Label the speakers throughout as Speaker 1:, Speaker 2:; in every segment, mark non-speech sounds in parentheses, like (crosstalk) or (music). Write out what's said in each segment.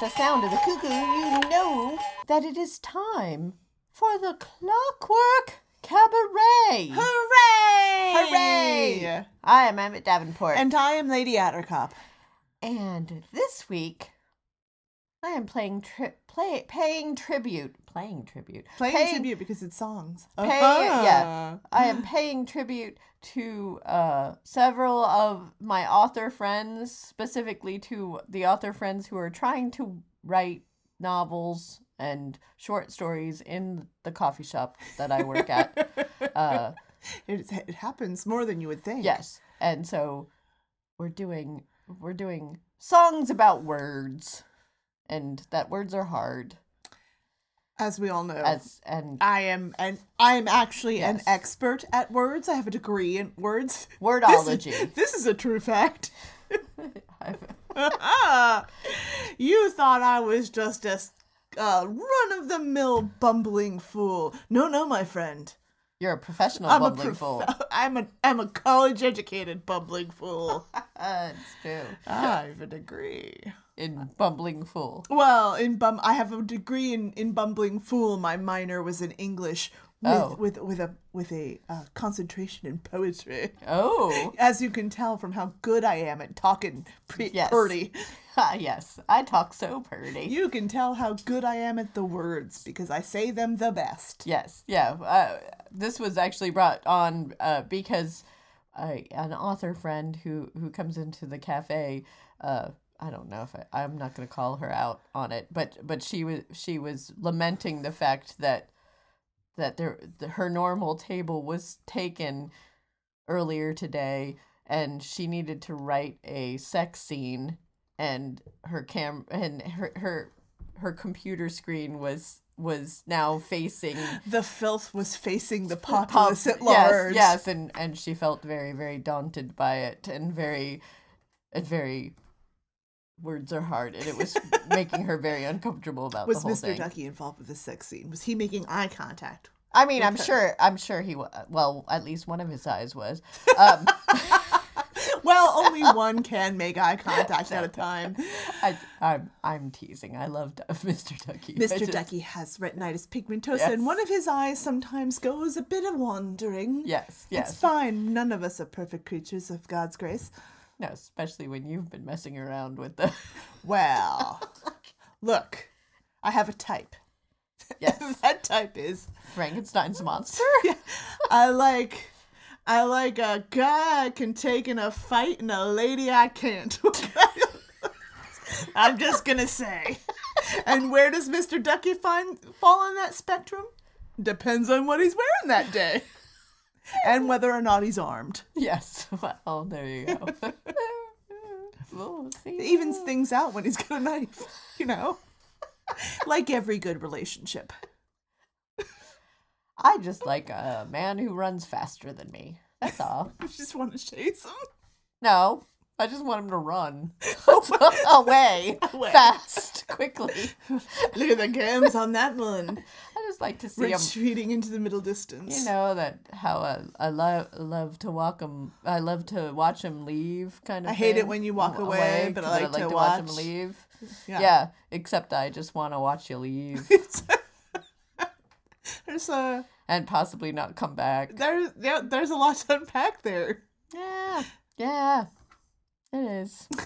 Speaker 1: With the sound of the cuckoo, you know that it is time for the Clockwork Cabaret.
Speaker 2: Hooray!
Speaker 1: Hooray! I am Emmett Davenport.
Speaker 2: And I am Lady Attercop.
Speaker 1: And this week, I am playing tri- play, paying tribute. Playing tribute.
Speaker 2: Playing tribute because it's songs.
Speaker 1: Pay,
Speaker 2: Uh-huh.
Speaker 1: yeah. I am paying tribute to uh, several of my author friends, specifically to the author friends who are trying to write novels and short stories in the coffee shop that I work at. (laughs) uh,
Speaker 2: it, it happens more than you would think.
Speaker 1: yes, and so we're doing we're doing songs about words, and that words are hard.
Speaker 2: As we all know.
Speaker 1: As and
Speaker 2: I am and I am actually an expert at words. I have a degree in words. (laughs) This
Speaker 1: wordology.
Speaker 2: is, this is a true fact. (laughs) (laughs) You thought I was just a uh, run of the mill bumbling fool. No, no, my friend.
Speaker 1: You're a professional
Speaker 2: I'm a
Speaker 1: bumbling
Speaker 2: prof-
Speaker 1: fool.
Speaker 2: I'm a I'm a college educated bumbling fool.
Speaker 1: It's true.
Speaker 2: I have a degree.
Speaker 1: In bumbling fool.
Speaker 2: Well, in bum, I have a degree in, in bumbling fool. My minor was in English with
Speaker 1: Oh.
Speaker 2: with with a with a uh, concentration in poetry.
Speaker 1: Oh, (laughs)
Speaker 2: As you can tell from how good I am at talking pre-
Speaker 1: Yes.
Speaker 2: purdy, (laughs)
Speaker 1: ah, yes. I talk so pretty.
Speaker 2: you can tell how good I am at the words because I say them the best.
Speaker 1: Yes, yeah. Uh, this was actually brought on uh, because uh, an author friend who who comes into the cafe. I don't know if I, I'm not going to call her out on it, but but she was she was lamenting the fact that that there the, her normal table was taken earlier today, and she needed to write a sex scene, and her cam and her her her computer screen was was now facing (laughs)
Speaker 2: The filth was facing the populace at large.
Speaker 1: Yes, yes, and and she felt very very daunted by it and very and very words are hard and it was (laughs) making her very uncomfortable about
Speaker 2: Was
Speaker 1: the whole
Speaker 2: Mr.
Speaker 1: thing.
Speaker 2: Ducky involved with the sex scene? Was he making eye contact?
Speaker 1: I mean, I'm
Speaker 2: Okay.
Speaker 1: sure I'm sure he was well, at least one of his eyes was. (laughs) Um (laughs)
Speaker 2: Well, only one can make eye contact at a time.
Speaker 1: I I'm I'm teasing. I loved Mr. Ducky.
Speaker 2: Mr.
Speaker 1: just-
Speaker 2: Ducky has retinitis pigmentosa,
Speaker 1: Yes.
Speaker 2: and one of his eyes sometimes goes a bit of wandering.
Speaker 1: Yes, yes.
Speaker 2: It's fine. None of us are perfect creatures of God's grace.
Speaker 1: No, especially when you've been messing around with the (laughs)
Speaker 2: Well, look, I have a type. (laughs)
Speaker 1: Yes.
Speaker 2: that type is
Speaker 1: Frankenstein's monster. (laughs)
Speaker 2: I like I like a guy I can take in a fight and a lady I can't. I'm just gonna say. And where does Mr. Ducky find fall on that spectrum? Depends on what he's wearing that day. And whether or not he's armed.
Speaker 1: Yes. (laughs) Well, there you go. (laughs) we'll.
Speaker 2: It evens things out when he's got a knife, you know? Like every good relationship.
Speaker 1: I just like a man who runs faster than me. That's all. (laughs)
Speaker 2: You just want to chase him.
Speaker 1: No, I just want him to run (laughs) away, (laughs)
Speaker 2: Away.
Speaker 1: fast, quickly. (laughs)
Speaker 2: Look at the cams on that one.
Speaker 1: I just like to see him.
Speaker 2: Retreating into the middle distance.
Speaker 1: You know that how I, I love love to walk him. I love to watch him leave. Kind of.
Speaker 2: I hate it when you walk
Speaker 1: A-
Speaker 2: away, but I
Speaker 1: 'cause
Speaker 2: like to watch him
Speaker 1: leave.
Speaker 2: Yeah.
Speaker 1: Yeah. except I just want to watch you leave
Speaker 2: There's a
Speaker 1: and possibly not come back.
Speaker 2: there's yeah, there's a lot to unpack there.
Speaker 1: Yeah, yeah, it is. (laughs)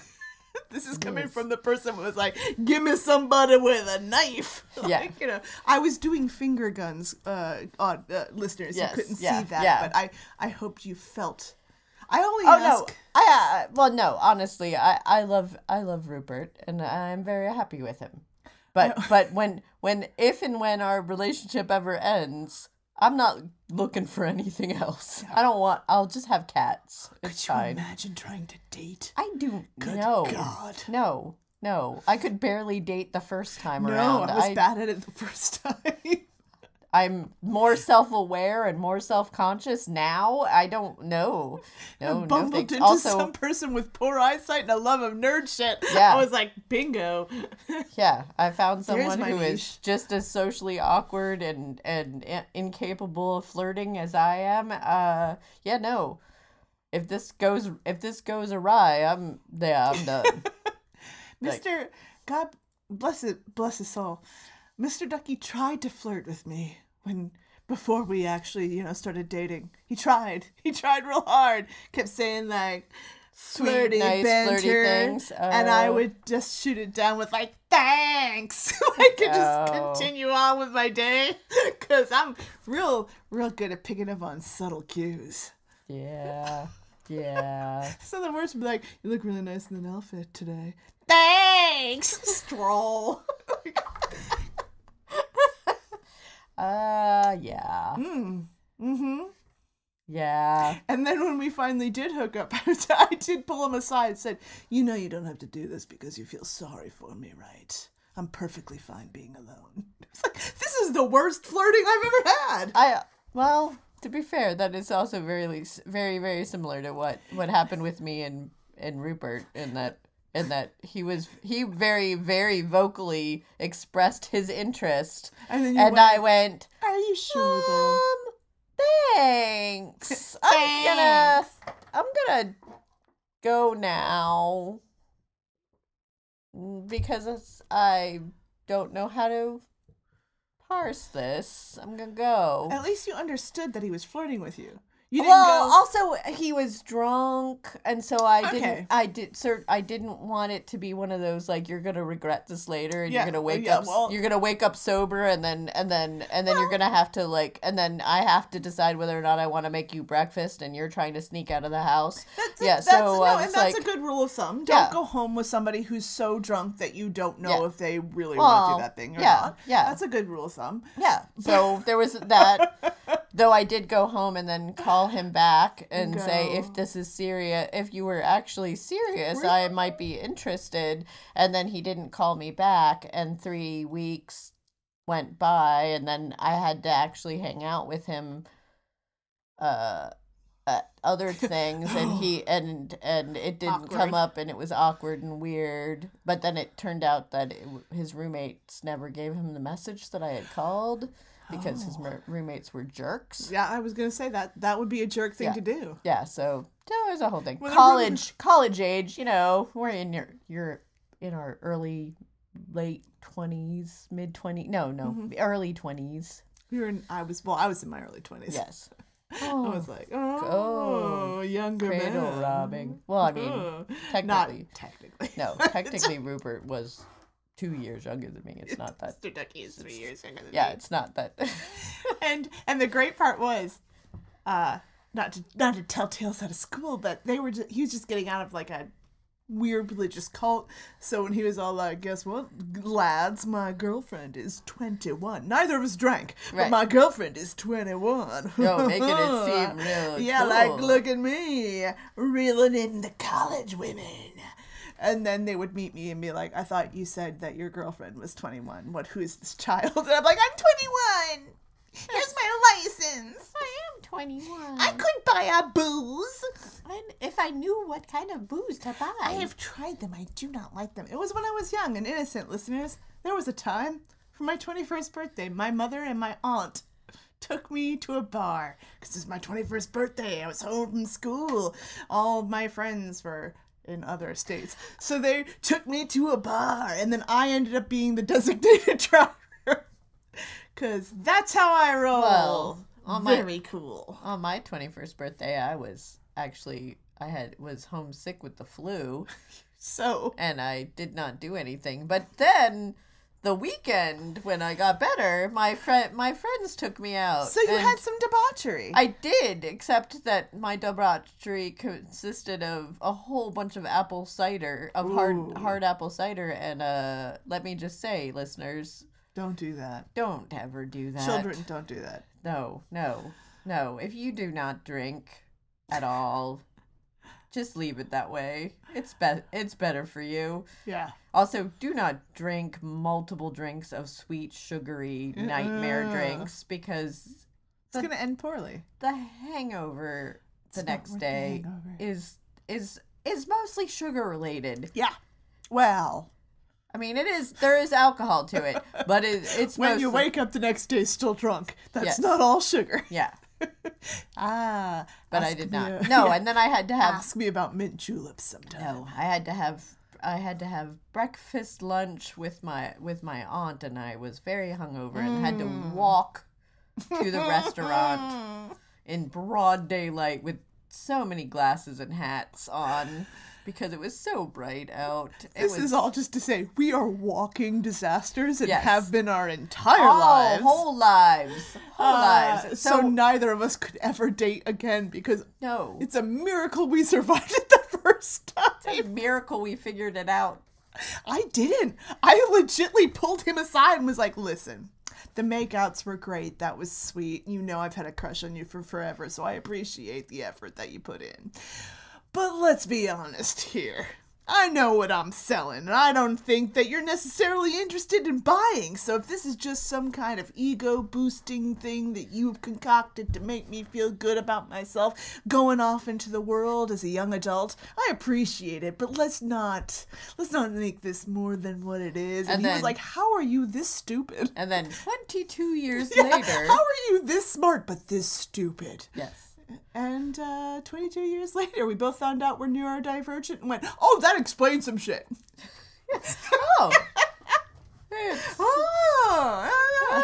Speaker 2: This is coming
Speaker 1: Yes.
Speaker 2: from the person who was like, "Give me somebody with a knife." (laughs)
Speaker 1: Yeah.
Speaker 2: like, you know, I was doing finger guns. Uh, on uh, listeners,
Speaker 1: Yes,
Speaker 2: you couldn't
Speaker 1: yeah,
Speaker 2: see that,
Speaker 1: yeah.
Speaker 2: but I, I hoped you felt. I only
Speaker 1: Oh
Speaker 2: ask.
Speaker 1: no, I uh, well no. Honestly, I I love I love Rupert, and I'm very happy with him. But (laughs) but when when if and when our relationship ever ends, I'm not looking for anything else. I don't want. I'll just have cats. It's
Speaker 2: Could you
Speaker 1: fine.
Speaker 2: imagine trying to date?
Speaker 1: I do
Speaker 2: Good
Speaker 1: no
Speaker 2: God.
Speaker 1: no no. I could barely date the first time
Speaker 2: No,
Speaker 1: around.
Speaker 2: I was bad at it the first (laughs) time.
Speaker 1: I'm more self aware and more self conscious now. I don't know. No, no
Speaker 2: bumbled
Speaker 1: thanks.
Speaker 2: into
Speaker 1: Also,
Speaker 2: some person with poor eyesight and a love of nerd shit.
Speaker 1: Yeah.
Speaker 2: I was like, bingo. (laughs)
Speaker 1: Yeah, I found someone who is
Speaker 2: niche.
Speaker 1: just as socially awkward and and i- incapable of flirting as I am. Uh, yeah, no. If this goes if this goes awry, I'm yeah, I'm (laughs) done. Like-
Speaker 2: Mr. God bless it, bless his soul. Mr. Ducky tried to flirt with me when before we actually, you know, started dating. He tried. (laughs) He tried real hard. Kept saying like
Speaker 1: Sweet,
Speaker 2: flirty
Speaker 1: nice,
Speaker 2: banter,
Speaker 1: flirty things.
Speaker 2: and I
Speaker 1: Oh.
Speaker 2: would just shoot it down with like thanks. (laughs) I could just
Speaker 1: Oh.
Speaker 2: continue on with my day (laughs) because I'm real, real good at picking up on subtle cues.
Speaker 1: yeah, yeah.
Speaker 2: So the worst would be like, "You look really nice in an outfit today." Thanks. Stroll.
Speaker 1: Uh, yeah,
Speaker 2: mm. Mm-hmm.
Speaker 1: yeah.
Speaker 2: And then when we finally did hook up, (laughs) I did pull him aside and said, You know, you don't have to do this because you feel sorry for me, right? I'm perfectly fine being alone. (laughs) It's like, this is the worst flirting I've ever had.
Speaker 1: I well, to be fair, that is also very very very similar to what what happened with me and and Rupert in that in that he was he very very vocally expressed his interest.
Speaker 2: And then you
Speaker 1: and
Speaker 2: went,
Speaker 1: I went
Speaker 2: Are you sure, though?
Speaker 1: um thanks. (laughs) I'm gonna I'm gonna go now. Because I don't know how to parse this. I'm gonna go.
Speaker 2: At least you understood that he was flirting with you. You didn't
Speaker 1: well,
Speaker 2: go,
Speaker 1: also he was drunk, and so I didn't. I did. Sir, I didn't want it to be one of those like you're gonna regret this later, and
Speaker 2: Yeah,
Speaker 1: you're gonna uh, wake
Speaker 2: yeah,
Speaker 1: up.
Speaker 2: well-
Speaker 1: you're gonna wake up sober, and then and then and then you're gonna have to like, and then I have to decide whether or not I want to make you breakfast, and you're trying to sneak out of the house.
Speaker 2: That's
Speaker 1: yeah,
Speaker 2: that's,
Speaker 1: so
Speaker 2: no, and that's
Speaker 1: like-
Speaker 2: a good rule of thumb. Don't
Speaker 1: Yeah.
Speaker 2: go home with somebody who's so drunk that you don't know if they really want to do that thing or
Speaker 1: yeah,
Speaker 2: not.
Speaker 1: yeah.
Speaker 2: That's a good rule of thumb.
Speaker 1: Yeah. So there was that. (laughs) Though I did go home and then call him back and say, if this is serious, if you were actually serious, I might be interested. And then he didn't call me back, and three weeks went by, and then I had to actually hang out with him. Uh, at other (laughs) things, and he and and it didn't come up, and it was awkward and weird. But then it turned out that it, his roommates never gave him the message that I had called because his mer- roommates were jerks.
Speaker 2: Yeah, I was gonna say that that would be a jerk thing
Speaker 1: Yeah.
Speaker 2: to do.
Speaker 1: Yeah, so yeah, there's a whole thing.
Speaker 2: Well,
Speaker 1: college, college age. You know, we're in your you're in our early, late twenties, mid twenties. No, no,
Speaker 2: Mm-hmm.
Speaker 1: early twenties.
Speaker 2: We were in, I was well, I was in my early twenties.
Speaker 1: Yes. (laughs)
Speaker 2: I was like, oh, younger
Speaker 1: cradle
Speaker 2: man.
Speaker 1: robbing. Well, I mean,
Speaker 2: Oh.
Speaker 1: technically,
Speaker 2: not technically.
Speaker 1: no, (laughs) technically Rupert was two years younger than me. It's not that.
Speaker 2: Mr. Ducky is three years younger than
Speaker 1: Yeah,
Speaker 2: me.
Speaker 1: Yeah, it's not that. (laughs)
Speaker 2: and and the great part was, uh, not to not to tell tales out of school, but they were just, he was just getting out of like a weird religious cult. So when he was all like, "Guess what, lads? My girlfriend is twenty one. Neither of us drank, but my girlfriend is twenty one.
Speaker 1: Yo, (laughs) making it seem real
Speaker 2: Yeah, like look at me, reeling in the college women. And then they would meet me and be like, "I thought you said that your girlfriend was 21. What? Who is this child?" (laughs) And I'm like, "I'm 21. Here's my license.
Speaker 1: I am 21.
Speaker 2: I could buy a booze.
Speaker 1: And if I knew what kind of booze to buy.
Speaker 2: I have tried them. I do not like them. It was when I was young and innocent, listeners. There was a time for my 21st birthday, my mother and my aunt took me to a bar because it's my 21st birthday. I was home from school. All my friends were in other states. So they took me to a bar, and then I ended up being the (laughs) designated driver. Because that's how I roll.
Speaker 1: Well, on my-
Speaker 2: Very cool.
Speaker 1: On my 21st birthday, I was actually I had was homesick with the flu. (laughs)
Speaker 2: So
Speaker 1: and I did not do anything. But then the weekend when I got better, my friend my friends took me out.
Speaker 2: so you had some debauchery.
Speaker 1: I did, except that my debauchery consisted of a whole bunch of apple cider, of
Speaker 2: Ooh.
Speaker 1: hard hard apple cider, and uh, let me just say, listeners,
Speaker 2: don't do that.
Speaker 1: don't ever do that.
Speaker 2: Children, don't do that.
Speaker 1: No, no, no. If you do not drink at all, just leave it that way. It's be- it's better for you.
Speaker 2: Yeah.
Speaker 1: Also, do not drink multiple drinks of sweet, sugary nightmare
Speaker 2: Uh-uh.
Speaker 1: drinks because
Speaker 2: It's gonna end poorly.
Speaker 1: the hangover the
Speaker 2: It's
Speaker 1: next
Speaker 2: worth the
Speaker 1: day is is is mostly sugar related.
Speaker 2: Yeah. Well,
Speaker 1: I mean, it is there is alcohol to it, but it, it's (laughs)
Speaker 2: when you wake up the next day still drunk, that's
Speaker 1: Yes.
Speaker 2: not all sugar.
Speaker 1: Yeah, (laughs)
Speaker 2: Ah.
Speaker 1: but I did not.
Speaker 2: uh,
Speaker 1: No, (laughs)
Speaker 2: yeah,
Speaker 1: and then I had to have
Speaker 2: ask me about mint juleps sometime.
Speaker 1: No, I had to have I had to have breakfast lunch with my with my aunt and I was very hungover and had to
Speaker 2: Mm.
Speaker 1: walk to the restaurant (laughs) in broad daylight with so many glasses and hats on because it was so bright out. It
Speaker 2: This
Speaker 1: was
Speaker 2: is all just to say we are walking disasters and
Speaker 1: Yes.
Speaker 2: have been our entire
Speaker 1: all
Speaker 2: lives.
Speaker 1: whole lives. Whole
Speaker 2: Uh,
Speaker 1: lives.
Speaker 2: so,
Speaker 1: So,
Speaker 2: neither of us could ever date again because
Speaker 1: no.
Speaker 2: it's a miracle we (laughs) survived it the first time.
Speaker 1: It's a miracle we figured it out.
Speaker 2: I didn't. I legitly pulled him aside and was like, listen, the makeouts were great. That was sweet. You know I've had a crush on you for forever, so I appreciate the effort that you put in. But let's be honest here. I know what I'm selling, and I don't think that you're necessarily interested in buying. So if this is just some kind of ego boosting thing that you've concocted to make me feel good about myself going off into the world as a young adult, I appreciate it. But let's not let's not make this more than what it is. And,
Speaker 1: And
Speaker 2: he was like, "How are you this stupid?"
Speaker 1: And then 22 years (laughs)
Speaker 2: Yeah,
Speaker 1: later.
Speaker 2: How are you this smart but this stupid?
Speaker 1: Yes.
Speaker 2: And uh, 22 years (laughs) later, we both found out we're neurodivergent and went, oh, that explains some shit. (laughs)
Speaker 1: Oh.
Speaker 2: Oh,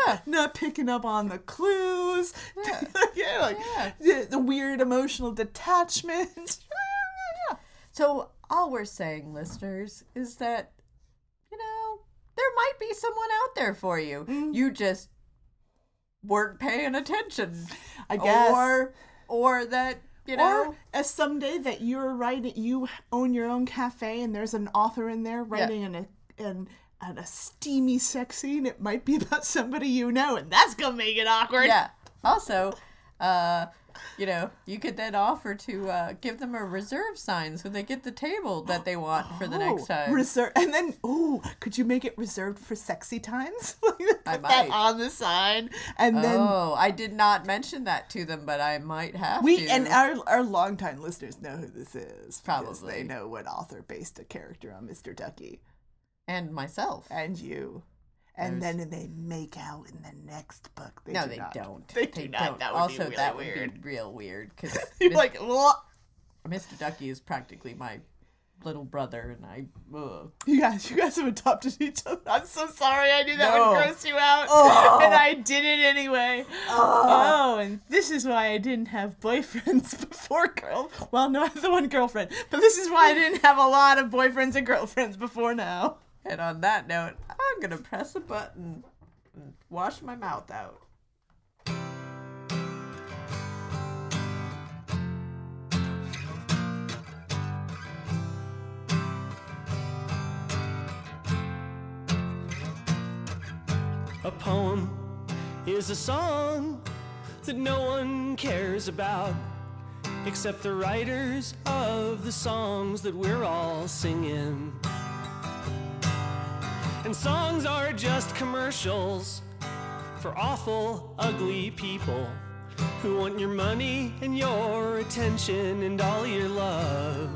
Speaker 2: yeah. (laughs) Not picking up on the clues.
Speaker 1: Yeah.
Speaker 2: Yeah, like
Speaker 1: Yeah.
Speaker 2: The, the weird emotional detachment. Yeah,
Speaker 1: So all we're saying, listeners, is that you know there might be someone out there for you.
Speaker 2: Mm.
Speaker 1: You just weren't paying attention,
Speaker 2: I guess.
Speaker 1: or or that you know.
Speaker 2: Or as someday that you're writing, you own your own cafe, and there's an author in there writing an an an a steamy sex scene. It might be (laughs) about somebody you know, and that's gonna make it awkward.
Speaker 1: yeah. Also, uh, you know, you could then offer to uh, give them a reserve sign so they get the table that they want for the next (gasps) time.
Speaker 2: Reserve, and then oh, could you make it reserved for sexy times? (laughs) Put
Speaker 1: I
Speaker 2: that on the sign, and then
Speaker 1: oh, I did not mention that to them, but I might have
Speaker 2: we
Speaker 1: to.
Speaker 2: and our our longtime listeners know who this is.
Speaker 1: Probably.
Speaker 2: they know what author based a character on Mr. Ducky
Speaker 1: and myself.
Speaker 2: and you. And
Speaker 1: There's-
Speaker 2: then they make out in the next book. They
Speaker 1: no,
Speaker 2: do
Speaker 1: they
Speaker 2: not.
Speaker 1: don't.
Speaker 2: They do not.
Speaker 1: don't.
Speaker 2: That would
Speaker 1: also,
Speaker 2: be really
Speaker 1: that
Speaker 2: weird.
Speaker 1: would be real weird because
Speaker 2: You're (laughs) like?
Speaker 1: Mr. Ducky is practically my little brother, and I. Ugh.
Speaker 2: You guys, you guys have adopted each other. I'm so sorry. I knew that
Speaker 1: No.
Speaker 2: would gross you out,
Speaker 1: Oh.
Speaker 2: and I did it anyway. Oh, and this is why I didn't have boyfriends (laughs) before girl. Well, no, I have the one girlfriend, but this is why I didn't have a lot of boyfriends and girlfriends before now.
Speaker 1: And on that note, I'm gonna press a button and wash my mouth out.
Speaker 3: A poem is a song that no one cares about except the writers of the songs that we're all singing. And songs are just commercials for awful, ugly people who want your money and your attention and all your love.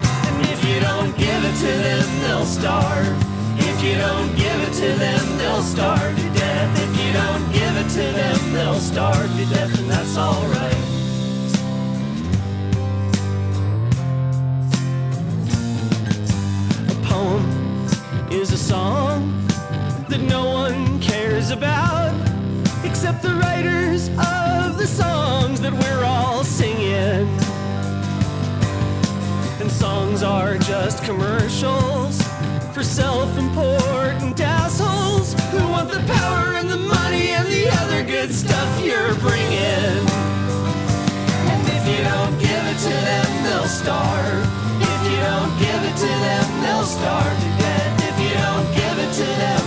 Speaker 3: And if you don't give it to them, they'll starve. If you don't give it to them, they'll starve to death. If you don't give it to them, they'll starve to death, and that's alright. About except the writers of the songs that we're all singing. And songs are just commercials for self-important assholes who want the power and the money and the other good stuff you're bringing. And if you don't give it to them, they'll starve. If you don't give it to them, they'll starve to death. If you don't give it to them,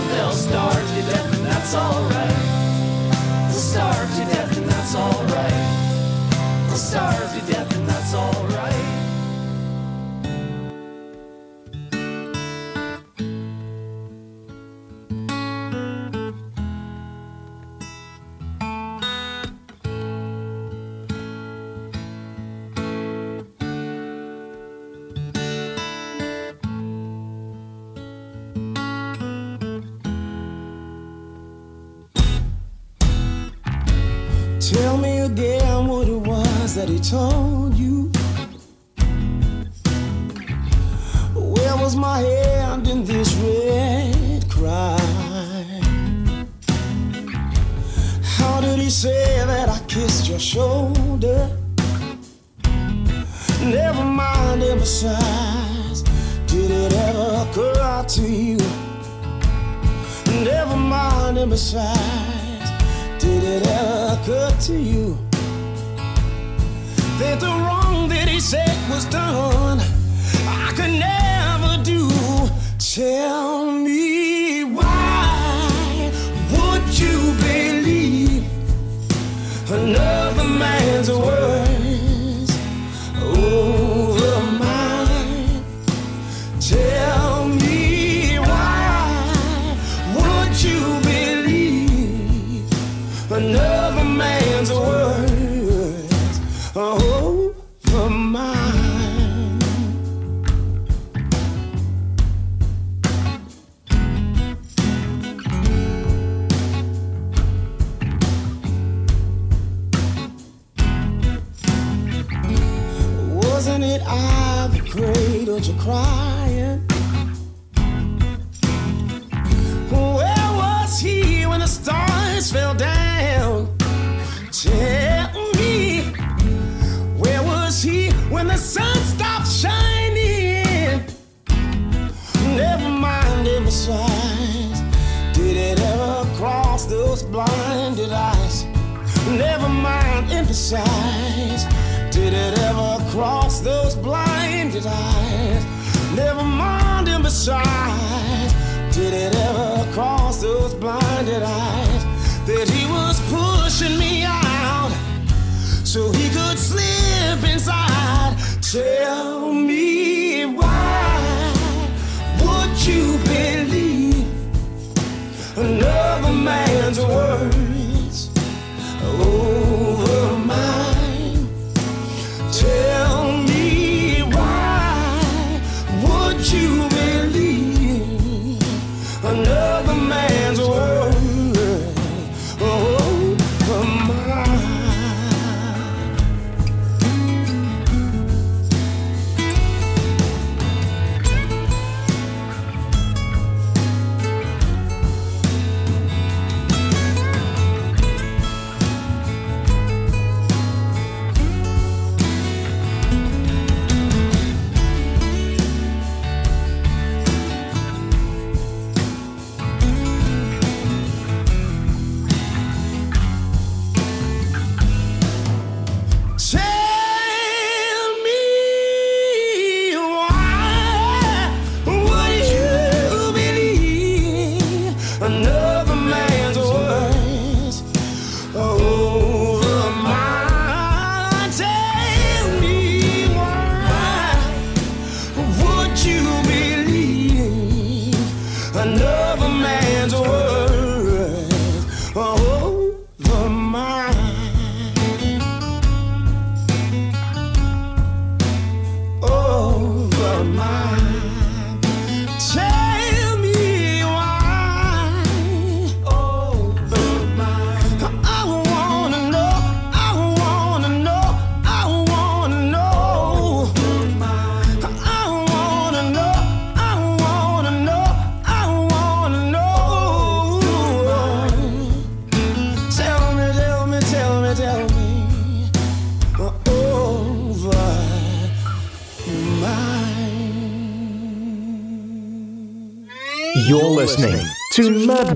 Speaker 3: that's alright. They'll starve to death, and that's alright. They'll starve to death,
Speaker 4: that he told you. Where was my hand in this red crime? How did he say that I kissed your shoulder? Never mind, and besides, did it ever occur to you? Never mind, and besides, did it ever occur to you that the wrong that he said was done? I could never do. Tell Did it ever cross those blinded eyes? Never mind him besides. Did it ever cross those blinded eyes? That he was pushing me out so he could slip inside. Tell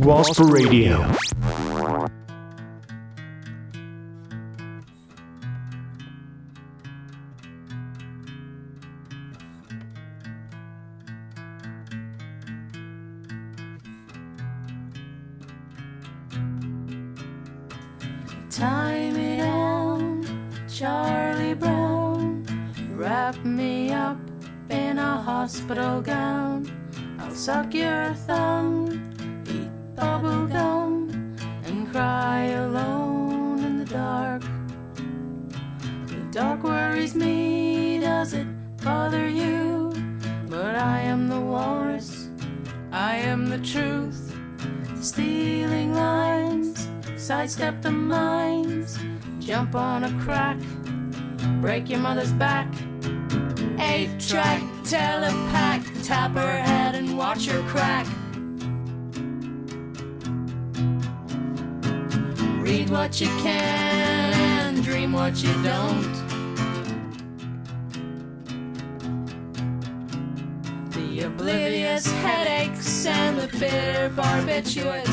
Speaker 5: Wasp Radio.
Speaker 6: Mother's back. Eight track, telepack, tap her head and watch her crack. Read what you can and dream what you don't. The oblivious headaches and the bitter barbiturates.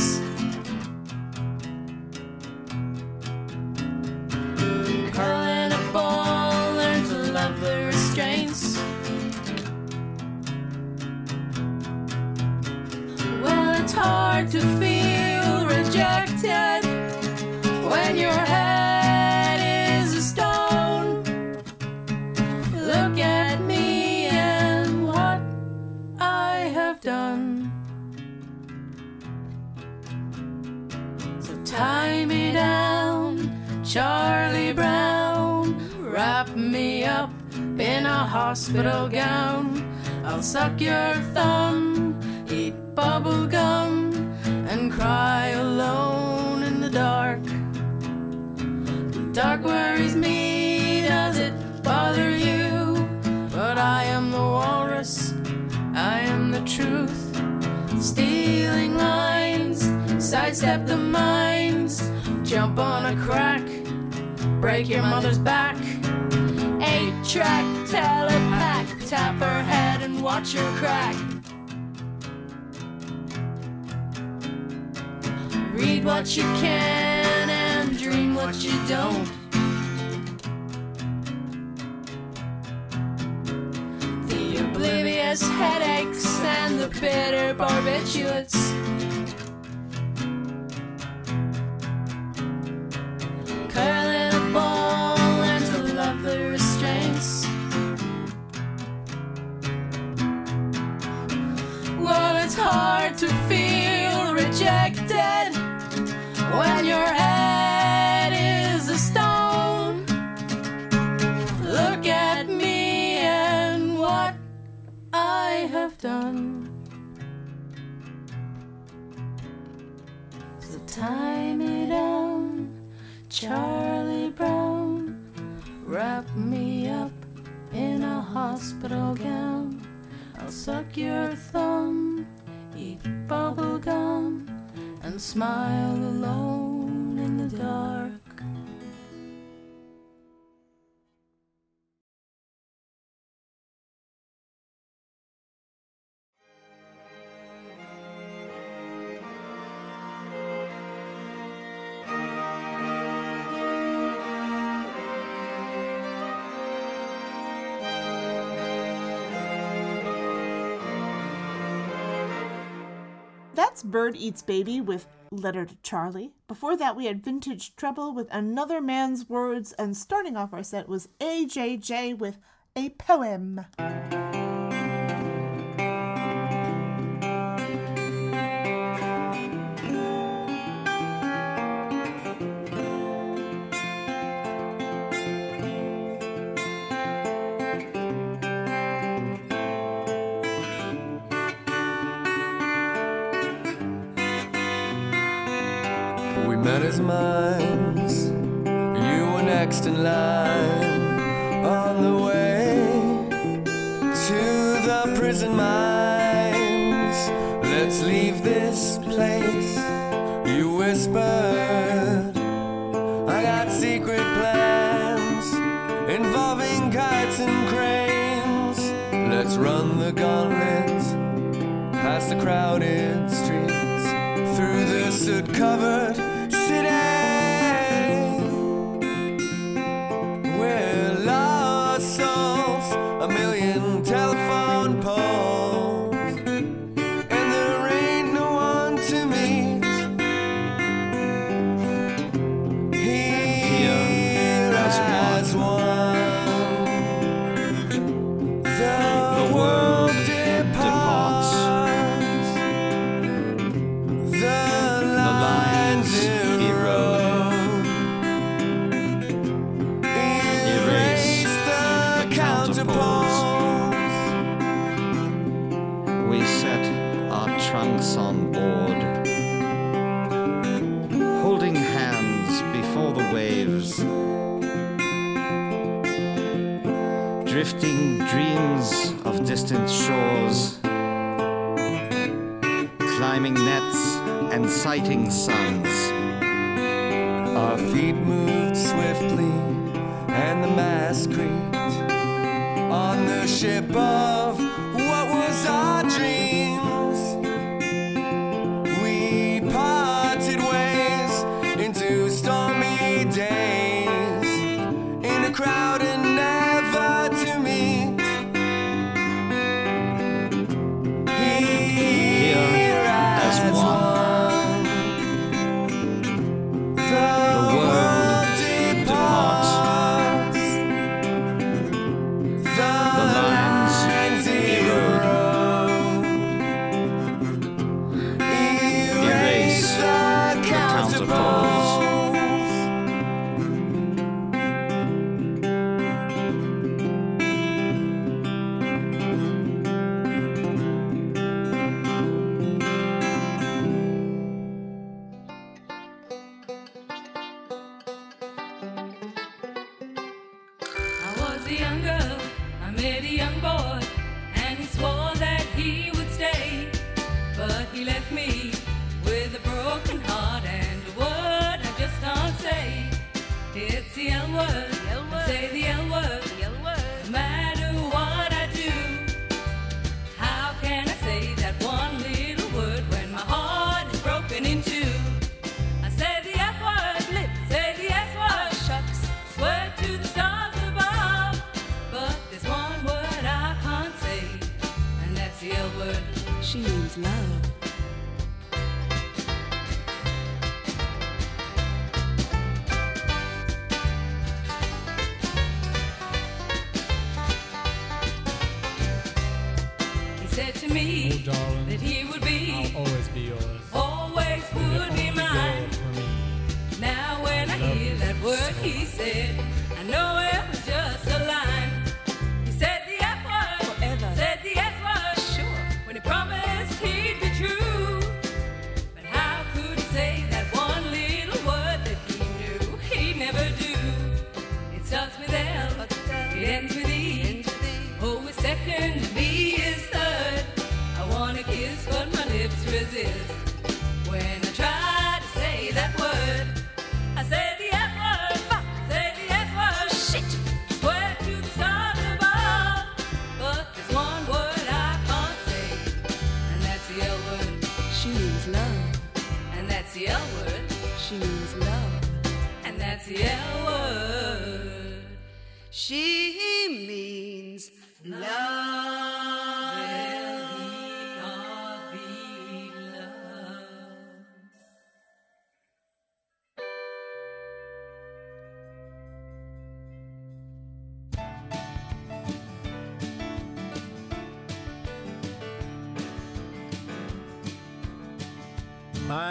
Speaker 6: Your thumb, eat bubble gum, and cry alone in the dark. The dark worries me, does it bother you? But I am the walrus, I am the truth. Stealing lines, sidestep the mines, jump on a crack, break your mother's back. Eight track, telepack, tap her head and watch her crack. Read what you can and dream what you don't. The oblivious headaches and the bitter barbiturates. Hard to feel rejected when your head is a stone. Look at me and what I have done. So tie me down, Charlie Brown. Wrap me up in a hospital gown. I'll suck your thumb, eat bubble gum, and smile alone in the dark.
Speaker 2: Bird Eats Baby with Letter to Charlie. Before that, we had Vintage Trouble with Another Man's Words, and starting off our set was AJJ with A Poem.
Speaker 7: Creek on the
Speaker 8: ship of what was our
Speaker 9: dream.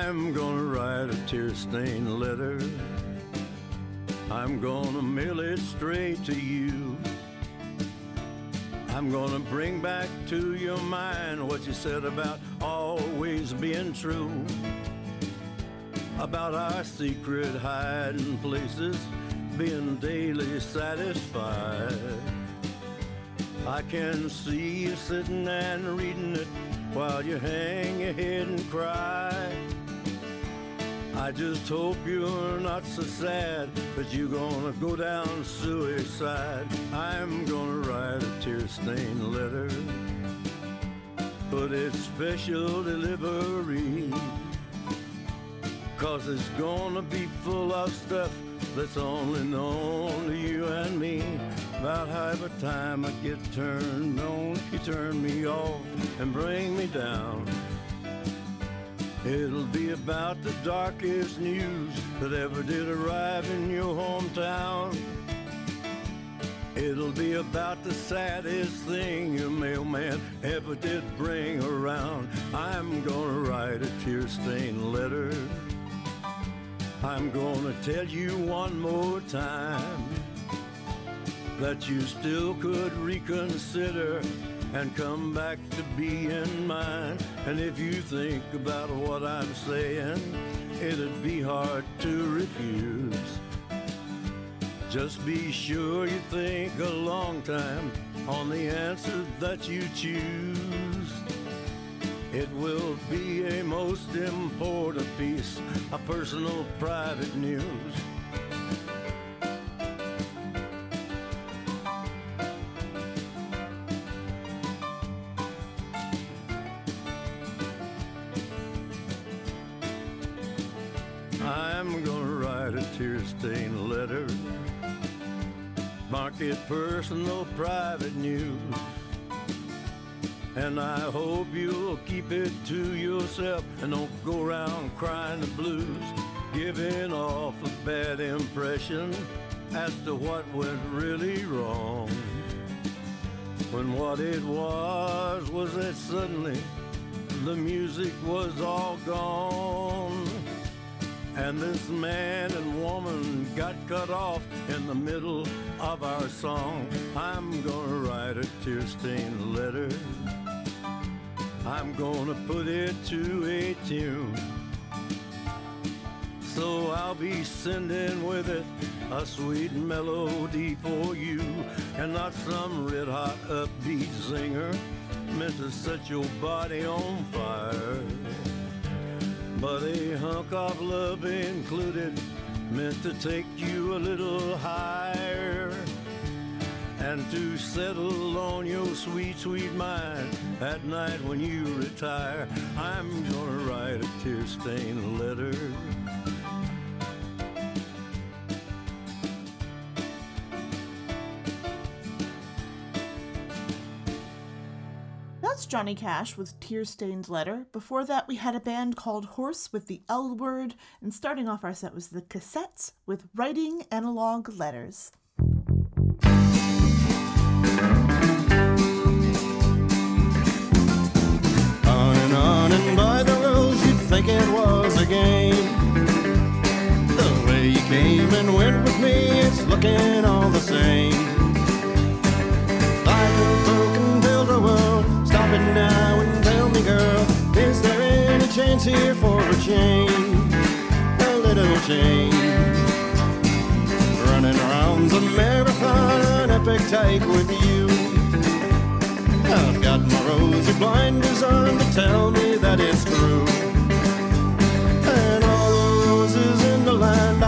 Speaker 10: I'm gonna write a tear stained letter. I'm gonna mail it straight to you. I'm gonna bring back to your mind what you said about always being true. About our secret hiding places, being daily satisfied. I can see you sitting and reading it while you hang your head and cry. I just hope you're not so sad that you're gonna go down suicide. I'm gonna write a tear-stained letter, but it's special delivery. Cause it's gonna be full of stuff that's only known to you and me. About half time I get turned on, you turn me off and bring me down. It'll be about the darkest news that ever did arrive in your hometown. It'll be about the saddest thing your mailman ever did bring around. I'm gonna write a tear stained letter. I'm gonna tell you one more time that you still could reconsider and come back to being mine. And if you think about what I'm saying, it'd be hard to refuse. Just be sure you think a long time on the answer that you choose. It will be a most important piece of personal private news. Mark it personal private news. And I hope you'll keep it to yourself and don't go around crying the blues, giving off a bad impression as to what went really wrong. When what it was was that suddenly the music was all gone. And this man and woman got cut off in the middle of our song. I'm gonna write a tear stained letter. I'm gonna put it to a tune. So I'll be sending with it a sweet melody for you, and not some red hot upbeat singer meant to set your body on fire. But a hunk of love included, meant to take you a little higher. And to settle on your sweet, sweet mind at night when you retire. I'm gonna write a tear stained letter.
Speaker 2: That's Johnny Cash with Tear Stained Letter. Before that, we had a band called Horse with the L Word. And starting off our set was the Cassettes with Writing Analog Letters.
Speaker 4: On and on and by the roads, you'd think it was a game. The way you came and went with me, it's looking all the same. Now and tell me, girl, is there any chance here for a change? A little change. Running around a marathon, an epic take with you. I've got my rosy blinders on to tell me that it's true. And all roses in the land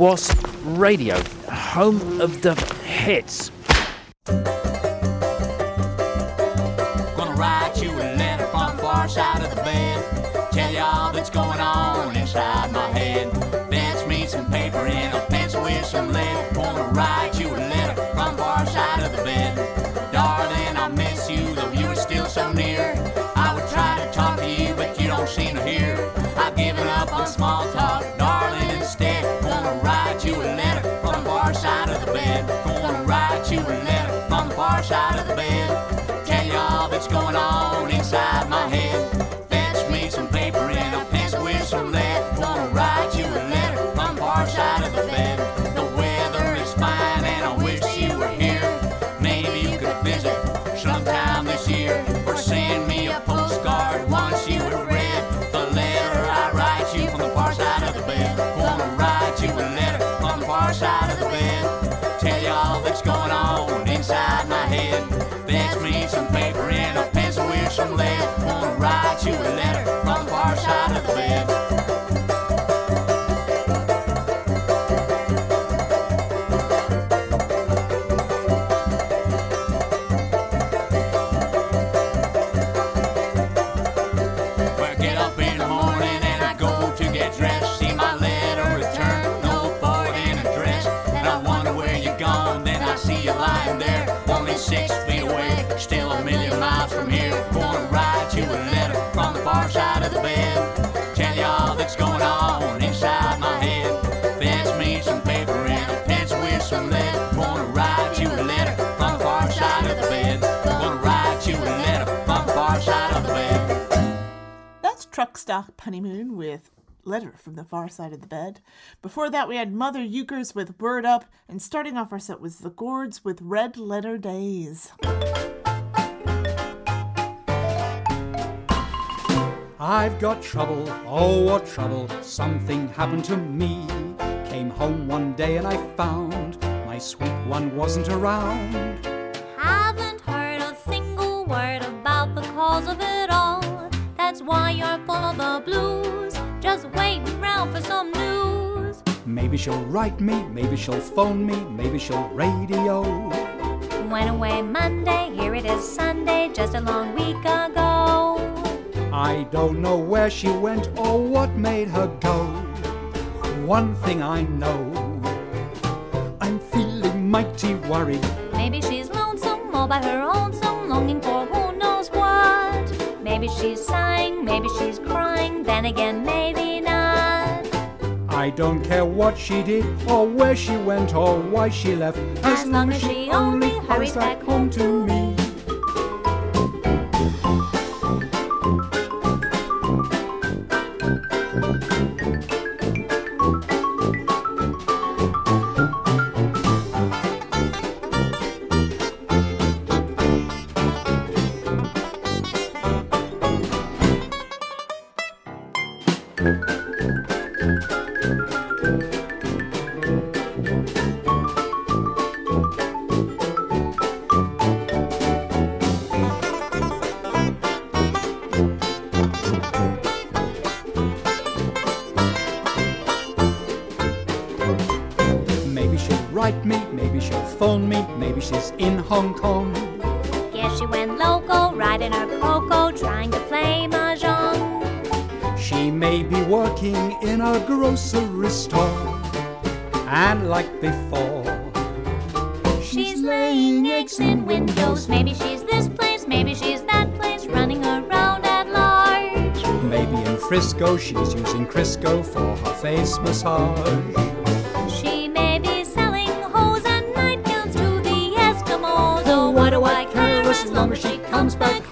Speaker 11: was Radio, home of the hits.
Speaker 12: Gonna write you a letter from the far side of the bed. Tell you all that's going on inside my head. Me some paper and a pencil with some lead. Gonna write you a letter from the far side of the bed. Darling, I miss you, though you still so near. I would try to talk to you, but you don't seem to hear. I've given up on small talk. side of the bed. Gonna write you a letter from the far side of the bed. Tell you all that's going on. from left, come right, you a letter. Lying there, only six feet away, still a million miles from here. Gonna write you a letter from the far side of the bed. Tell you all that's going on inside my head. Fetch me some paper and a pencil with some lead. Gonna write you a letter from the far side of the bed. Gonna write you a letter from the far side of the bed.
Speaker 2: That's Truck Stop Honeymoon with Letter from the Far Side of the Bed. Before that, we had Mother Euchers with Word Up, and starting off our set was The Gourds with Red Letter Days.
Speaker 13: I've got trouble, oh what trouble, something happened to me. Came home one day and I found my sweet one wasn't around.
Speaker 14: Haven't heard a single word about the cause of it all. That's why you're full of the blues. Just waiting round for some news.
Speaker 13: Maybe she'll write me, maybe she'll phone me, maybe she'll radio.
Speaker 14: Went away Monday, here it is Sunday, just a long week ago.
Speaker 13: I don't know where she went or what made her go. One thing I know, I'm feeling mighty worried.
Speaker 14: Maybe she's lonesome all by her own, some longing for who knows what. Maybe she's sighing, maybe she's crying, then again, maybe not.
Speaker 13: I don't care what she did or where she went or why she left,
Speaker 14: As long as she only hurries back home to
Speaker 13: me. A grocery store. And like before,
Speaker 14: She's laying eggs in windows. Maybe she's this place, maybe she's that place, running around at large.
Speaker 13: maybe in Frisco, she's using Crisco for her face massage.
Speaker 14: She may be selling hose and nightgowns to the Eskimos. Oh, what do I care as long as she comes back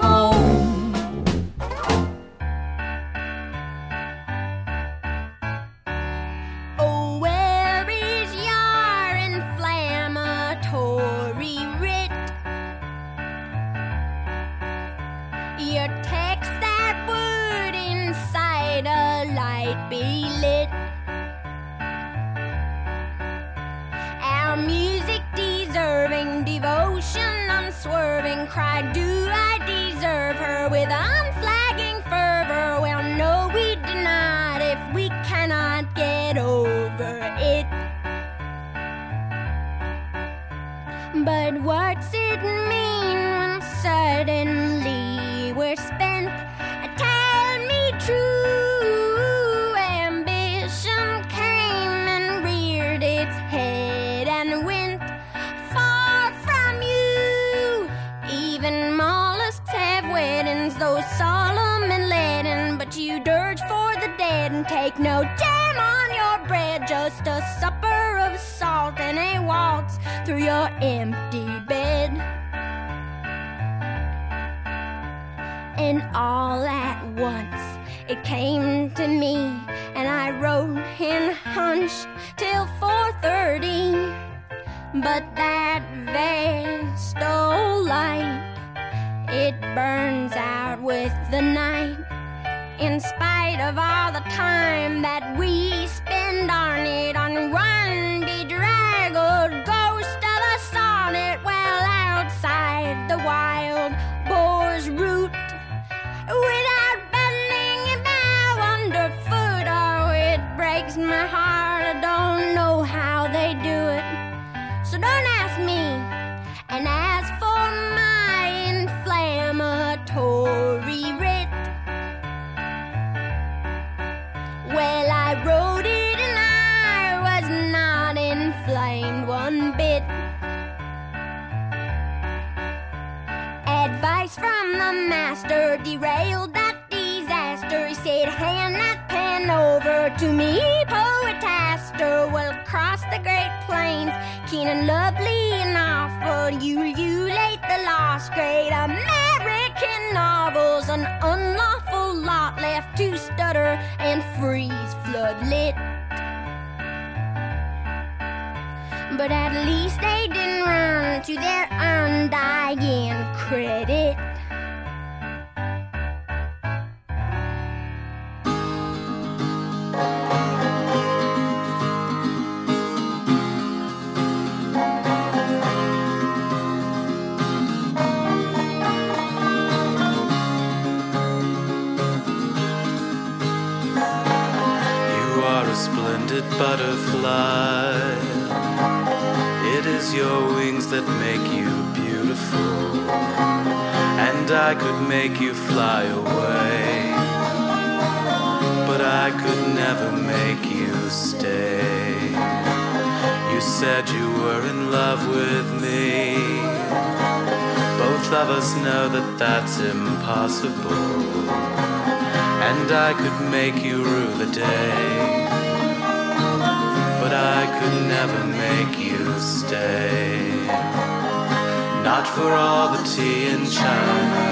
Speaker 15: Not for all the
Speaker 16: tea in China.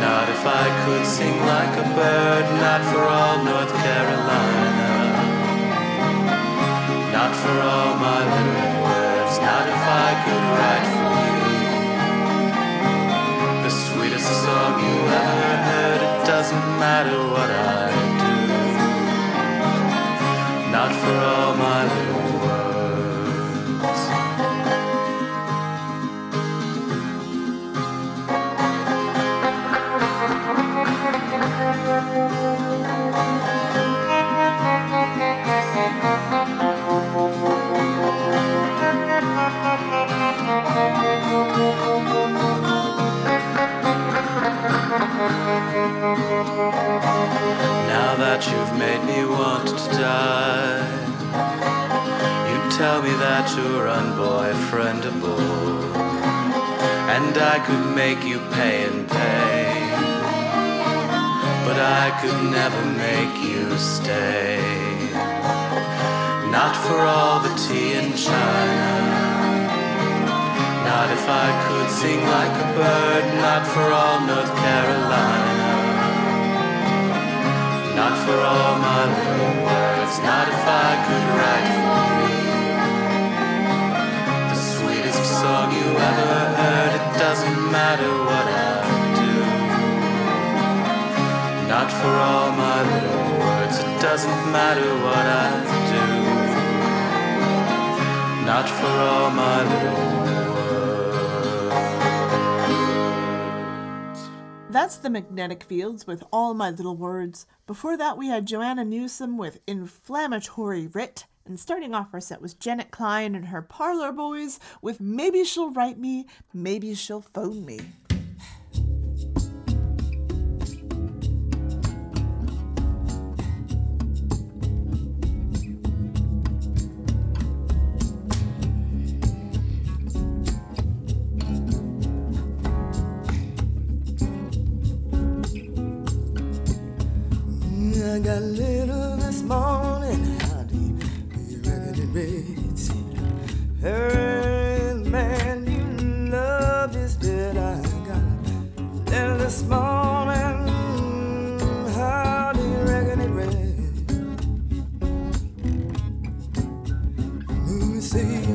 Speaker 16: Not if I could sing like a bird, not for all North Carolina. Not for all my little words, not if I could write for you. The sweetest song you ever heard, it doesn't matter what I do. Not for all that you've made me want to die, you tell me that you're unboyfriendable, and I could make you pay and pay, but I could never make you stay. Not for all the tea in China. Not if I could sing like a bird, not for all North Carolina. Not for all my little words, not if I could write for you. The sweetest song you ever heard, it doesn't matter what I do. Not for all my little words, it doesn't matter what I do. Not for all my little
Speaker 2: That's the Magnetic Fields with All My Little Words. Before that, we had Joanna Newsom with Inflammatory Writ. And starting off our set was Janet Klein and her Parlor Boys with Maybe She'll Write Me, Maybe She'll Phone Me.
Speaker 17: I got little this morning. How you, you reckon it? Hey, man, you love is dead. I got little this morning. How you reckon say,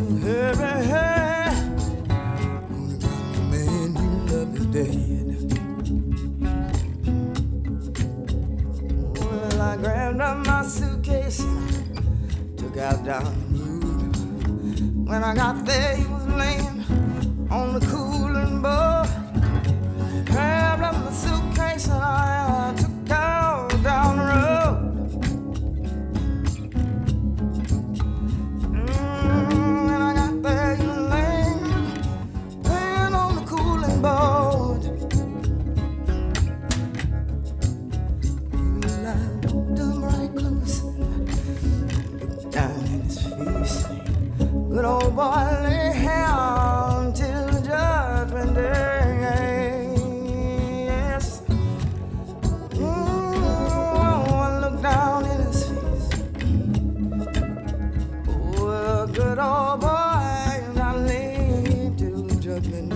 Speaker 17: Grabbed up my suitcase, took out road. When I got there, he was laying on the cooling board. Grabbed up my suitcase and I boy lay till judgment day. Yes. Mm, oh, I look down in his face. Oh, good old boy,
Speaker 18: I laid
Speaker 19: till judgment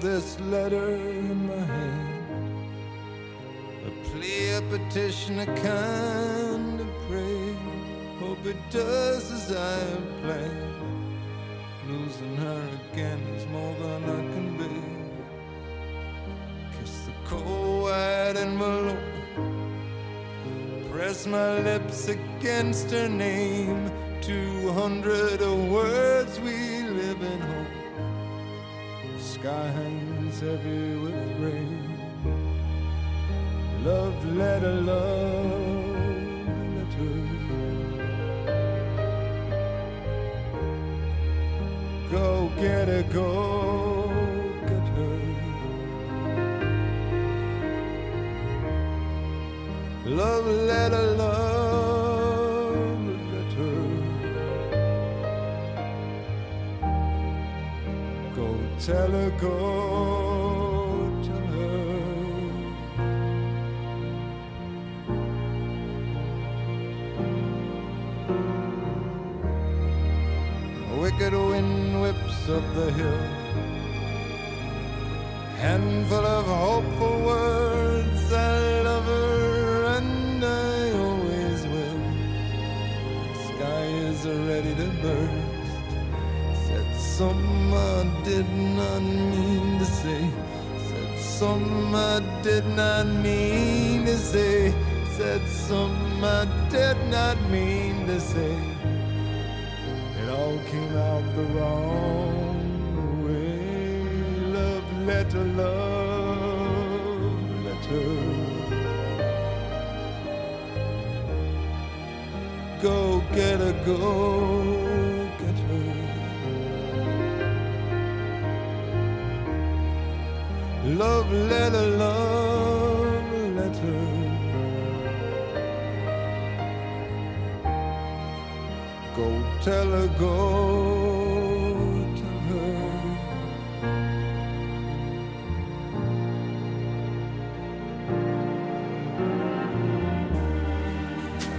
Speaker 19: this letter in my hand. A plea, a petition, a kind of prayer. Hope it does as I have planned. Losing her again is more than I can bear. Kiss the cold white envelope. Press my lips against her name. 200 hangs heavy with rain. Love letter, love letter. Go get her, go get her. Love letter, love letter. Go tell her, go whips up the hill. Handful of hopeful words. I love her and I always will. Sky is ready to burst. Said some I did not mean to say. Said some I did not mean to say. Said some I did not mean to say. Came out the wrong way. Love letter, love letter. Go get her, go get her. Love letter, love tell her, go tell her.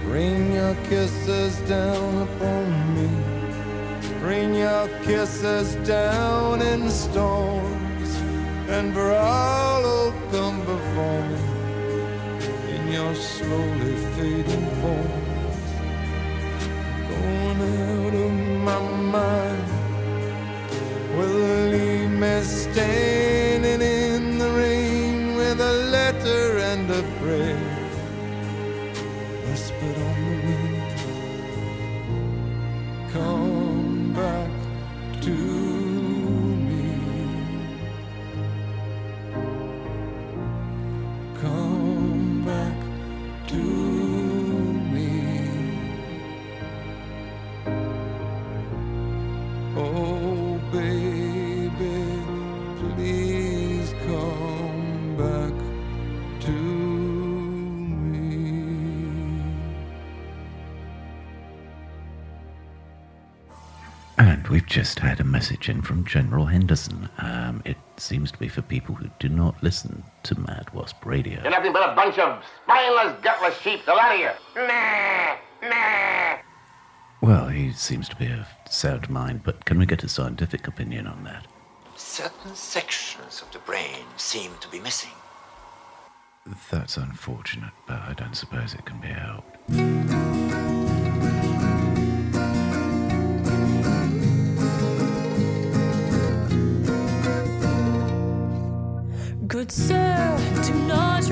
Speaker 19: Rain your kisses down upon me. Rain your kisses down in storms. And for all who'll come before me in your slowly fading forms. Out of my mind. Will leave me standing in the rain with a letter and a
Speaker 20: just had a message in from General Henderson. Um, it seems to be for people who do not listen to Mad Wasp Radio.
Speaker 21: You're nothing but a bunch of spineless, gutless sheep. The lot of you. Nah, nah.
Speaker 20: Well, he seems to be of sound mind, but can we get a scientific opinion on that?
Speaker 22: Certain sections of the brain seem to be missing.
Speaker 20: That's unfortunate, but I don't suppose it can be helped.
Speaker 6: Good sir, do not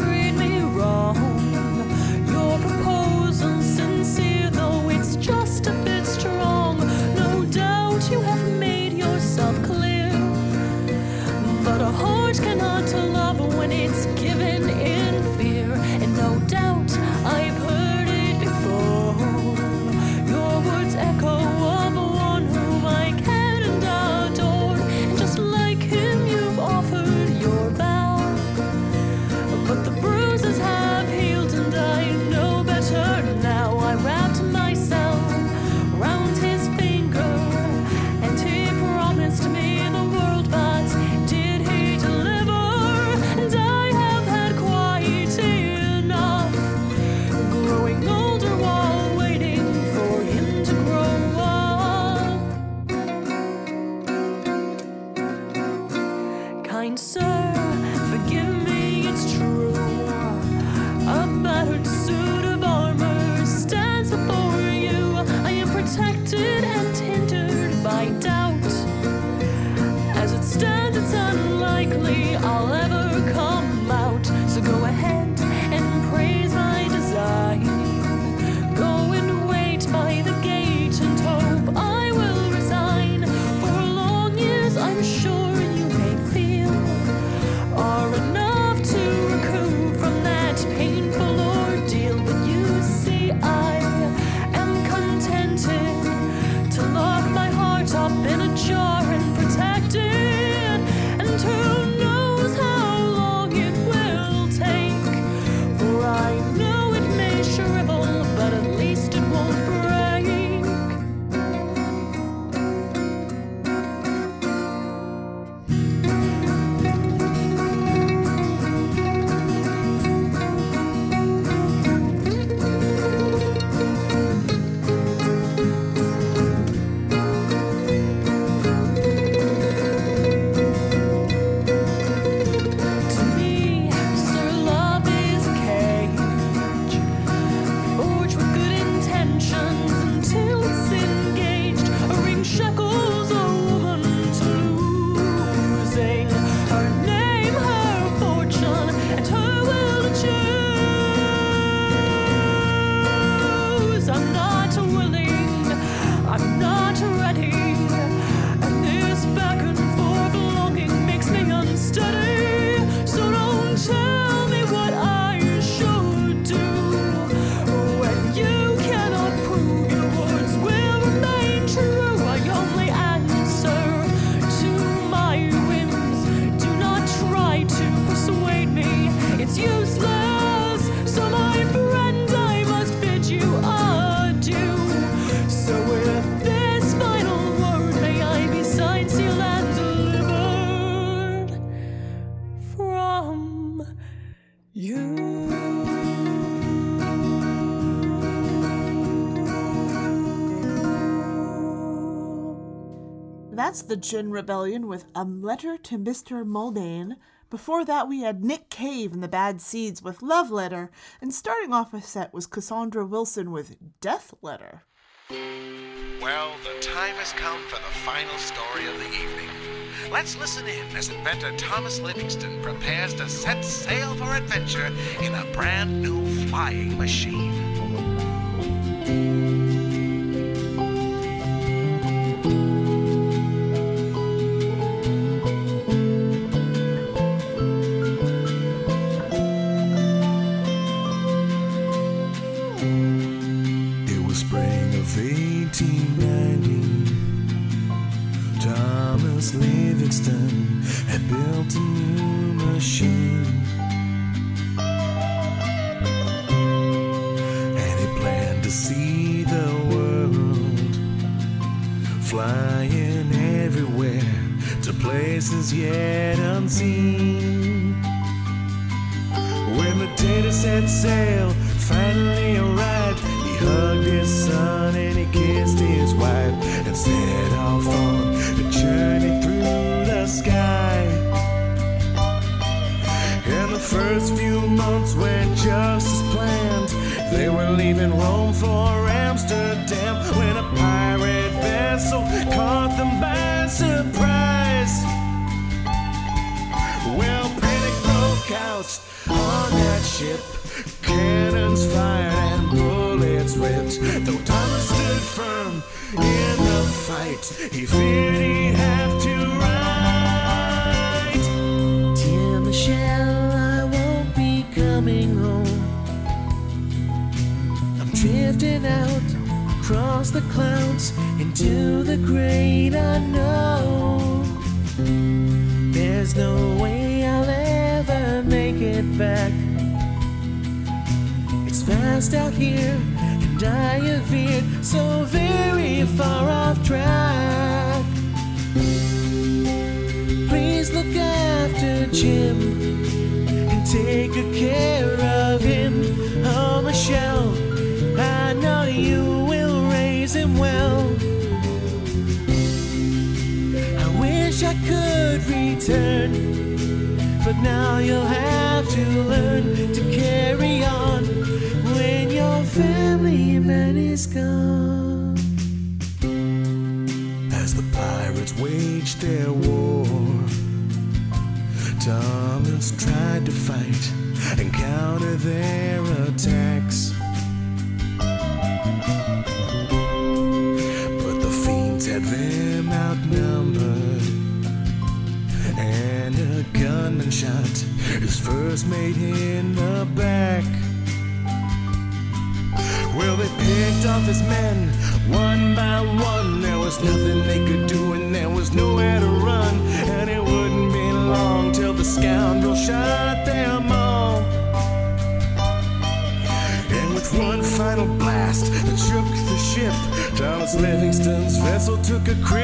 Speaker 6: the
Speaker 2: Gin Rebellion with A Letter to Mr. Muldane. Before that, we had Nick Cave and the Bad Seeds with Love Letter, and starting off a set was Cassandra Wilson with Death Letter.
Speaker 23: Well, the time has come for the final story of the evening. Let's listen in as inventor Thomas Livingston prepares to set sail for adventure in a brand new flying machine.
Speaker 10: Is yet unseen. When the data set says He feared he'd have to write. Dear Michelle, I won't be coming home. I'm drifting out across the clouds into the great unknown. There's no way I'll ever make it back. It's fast out here. and I have veered so very far off track. return. But now you'll have to learn to carry on when your family man is gone. As the pirates waged their war, Thomas tried to fight and counter their attack. took a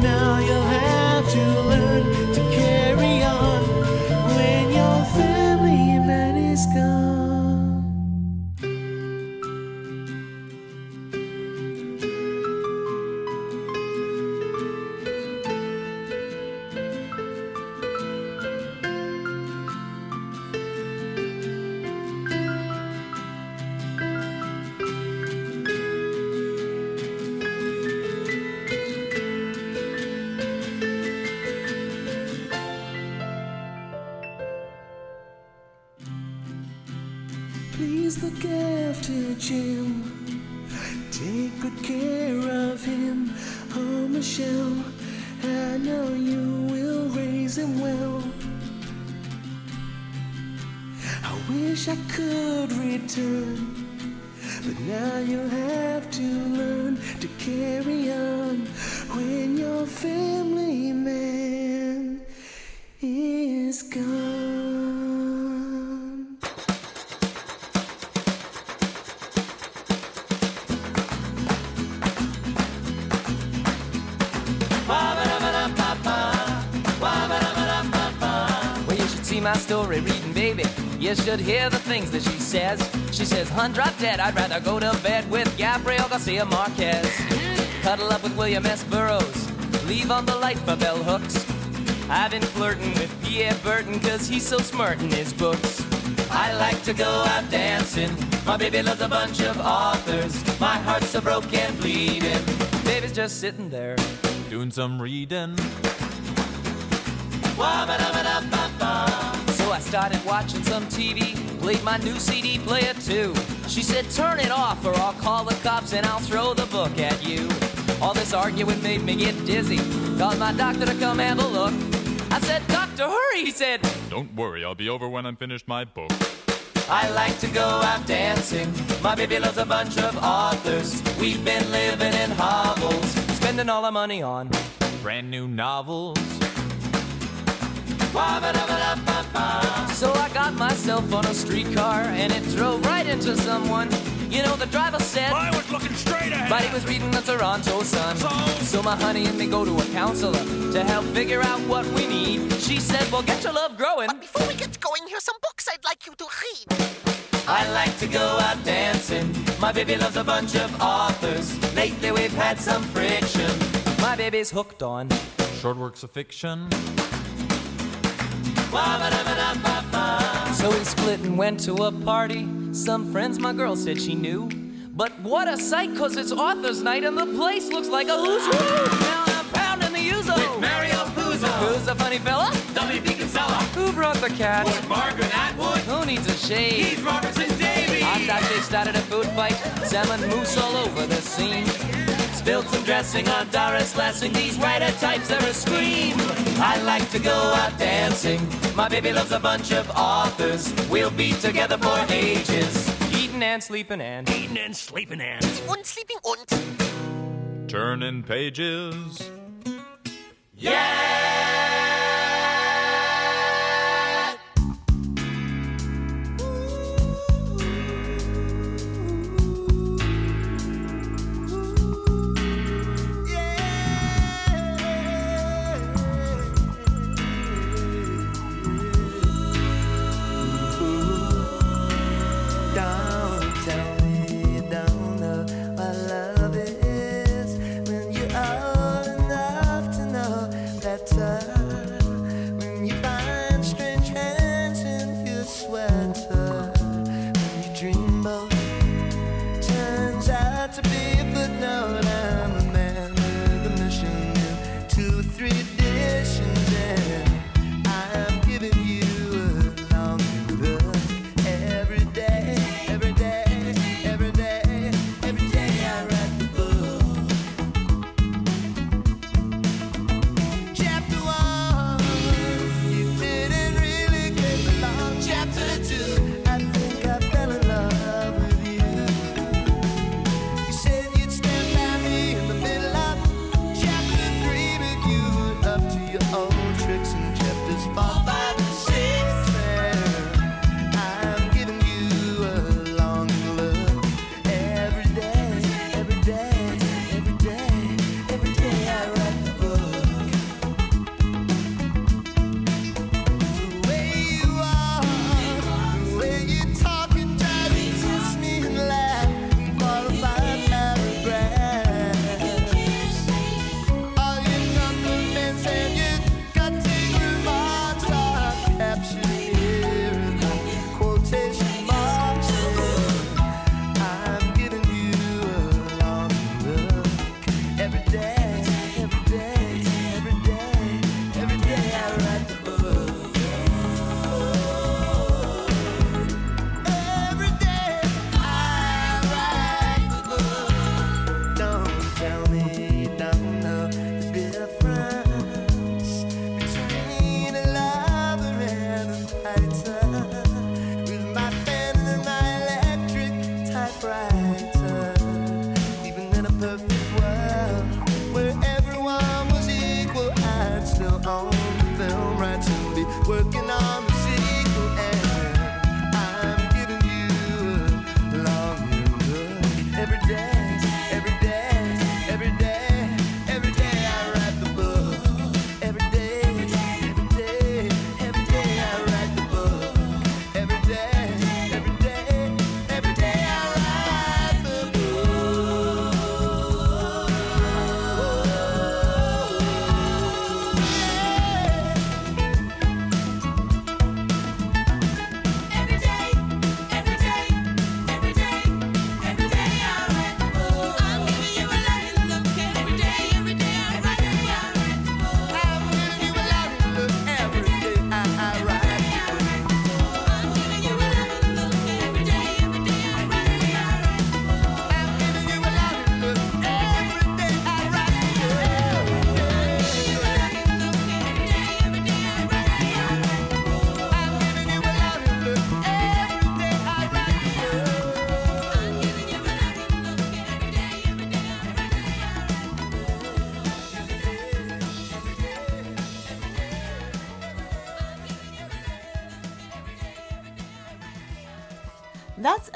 Speaker 10: now you'll have
Speaker 24: hear the things that she says. She says, Hun, drop dead, I'd rather go to bed with Gabriel Garcia Marquez. Cuddle up with William S. Burroughs, leave on the light for bell hooks. I've been flirting with Pierre Berton cause he's so smart in his books. I like to go out dancing. My baby loves a bunch of authors. My heart's so broke and bleeding. Baby's just sitting there, doing some reading. I started watching some TV, played my new CD player too. She said, Turn it off, or I'll call the cops and I'll throw the book at you. All this arguing made me get dizzy. Called my doctor to come have a look. I said, Doctor, hurry! He said,
Speaker 25: Don't worry, I'll be over when I'm finished my book.
Speaker 24: I like to go out dancing. My baby loves a bunch of authors. We've been living in hovels, spending all our money on brand new novels. So I got myself on a streetcar and it drove right into someone. You know, the driver said I was looking straight ahead, but he was reading the Toronto Sun. So, my honey and me go to a counselor to help figure out what we need. She said, "Well, get your love growing." But before we get going, here's some books I'd like you to read. I like to go out dancing. My baby loves a bunch of authors. Lately we've had some friction. My baby's hooked on short works of fiction. So we split and went to a party. Some friends my girl said she knew. But what a sight, cause it's author's night and the place looks like a who's who. Now I'm pounding the Ouzo. With Mario Puzo. Who's a funny fella? W.P. Kinsella. Who brought the cat? With Margaret Atwood. Who needs a shave? Keith Robertson Davies. Hot dog they started a food fight. Salmon mousse all over the scene. Spilled some dressing on Doris Lessing. These writer types are a scream. I like to go out dancing. My baby loves a bunch of authors. We'll be together for ages. Eating and sleeping and eating and sleeping and
Speaker 12: Und sleeping und.
Speaker 25: Turning pages.
Speaker 17: Don't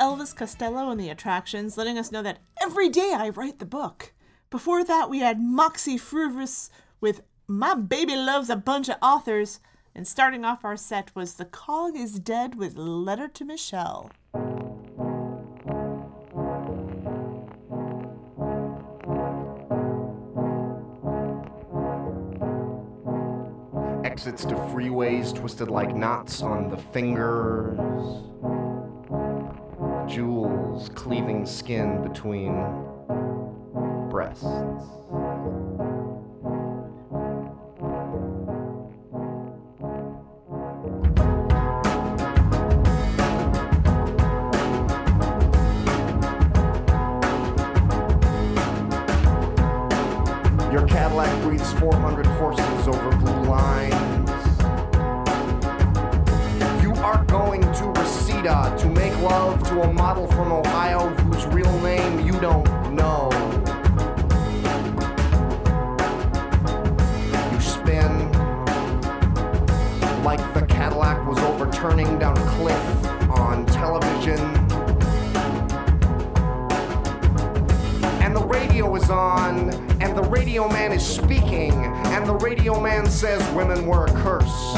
Speaker 2: Elvis Costello and the Attractions letting us know that every day I write the book. Before that, we had Moxy Früvous with My Baby Loves a Bunch of Authors. And starting off our set was The Cog is Dead with Letter to Michelle.
Speaker 26: Exits to freeways twisted like knots on the fingers. Jewels cleaving skin between breasts. Man is speaking, and the radio man says women were a curse.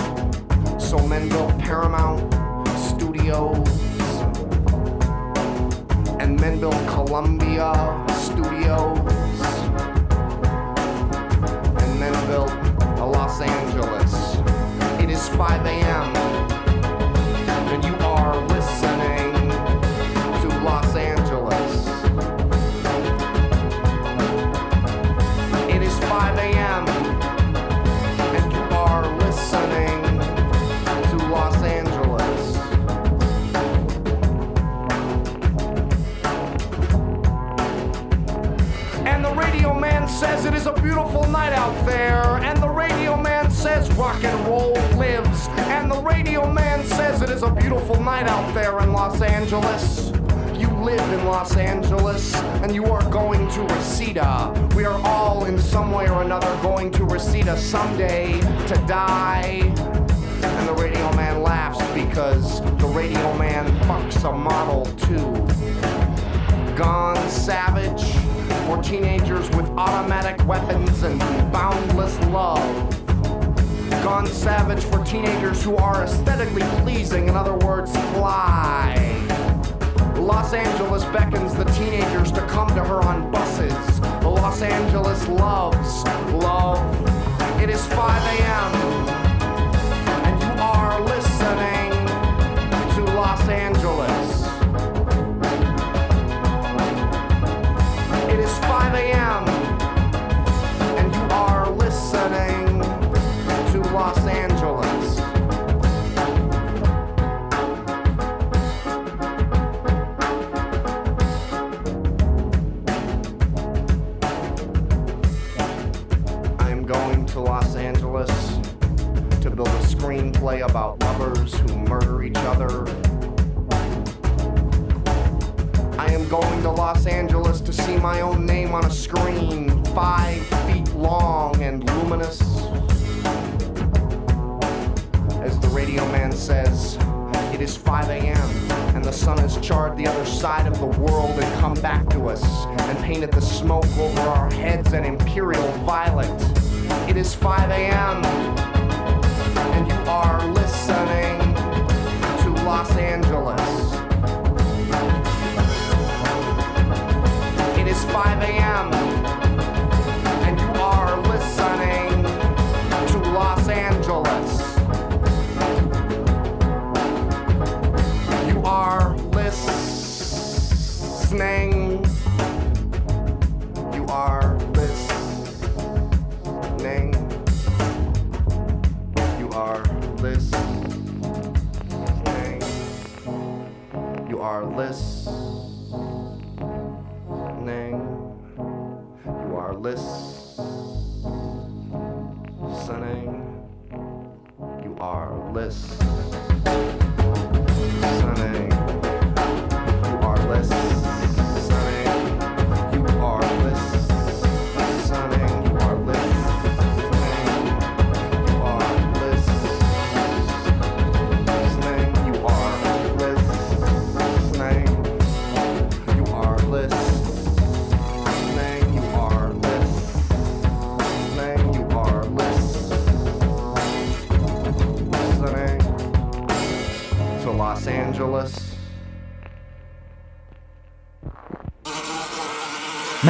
Speaker 26: So men built Paramount Studios, and men built Columbia Studios, and men built Los Angeles. It is 5 a.m., is a beautiful night out there in Los Angeles. You live in Los Angeles and you are going to Reseda. We are all in some way or another going to Reseda someday to die. And the radio man laughs because the radio man fucks a model too. Gone savage for teenagers with automatic weapons and boundless love. Gone savage for teenagers who are aesthetically pleasing, in other words, fly. Los Angeles beckons the teenagers to come to her on buses. Los Angeles loves love. It is 5 a.m. side of the world and come back to us and painted the smoke over our heads an imperial violet. It is 5 a.m. and you are listening to Los Angeles. It is 5 a.m. are listening. You are listening. You are listening.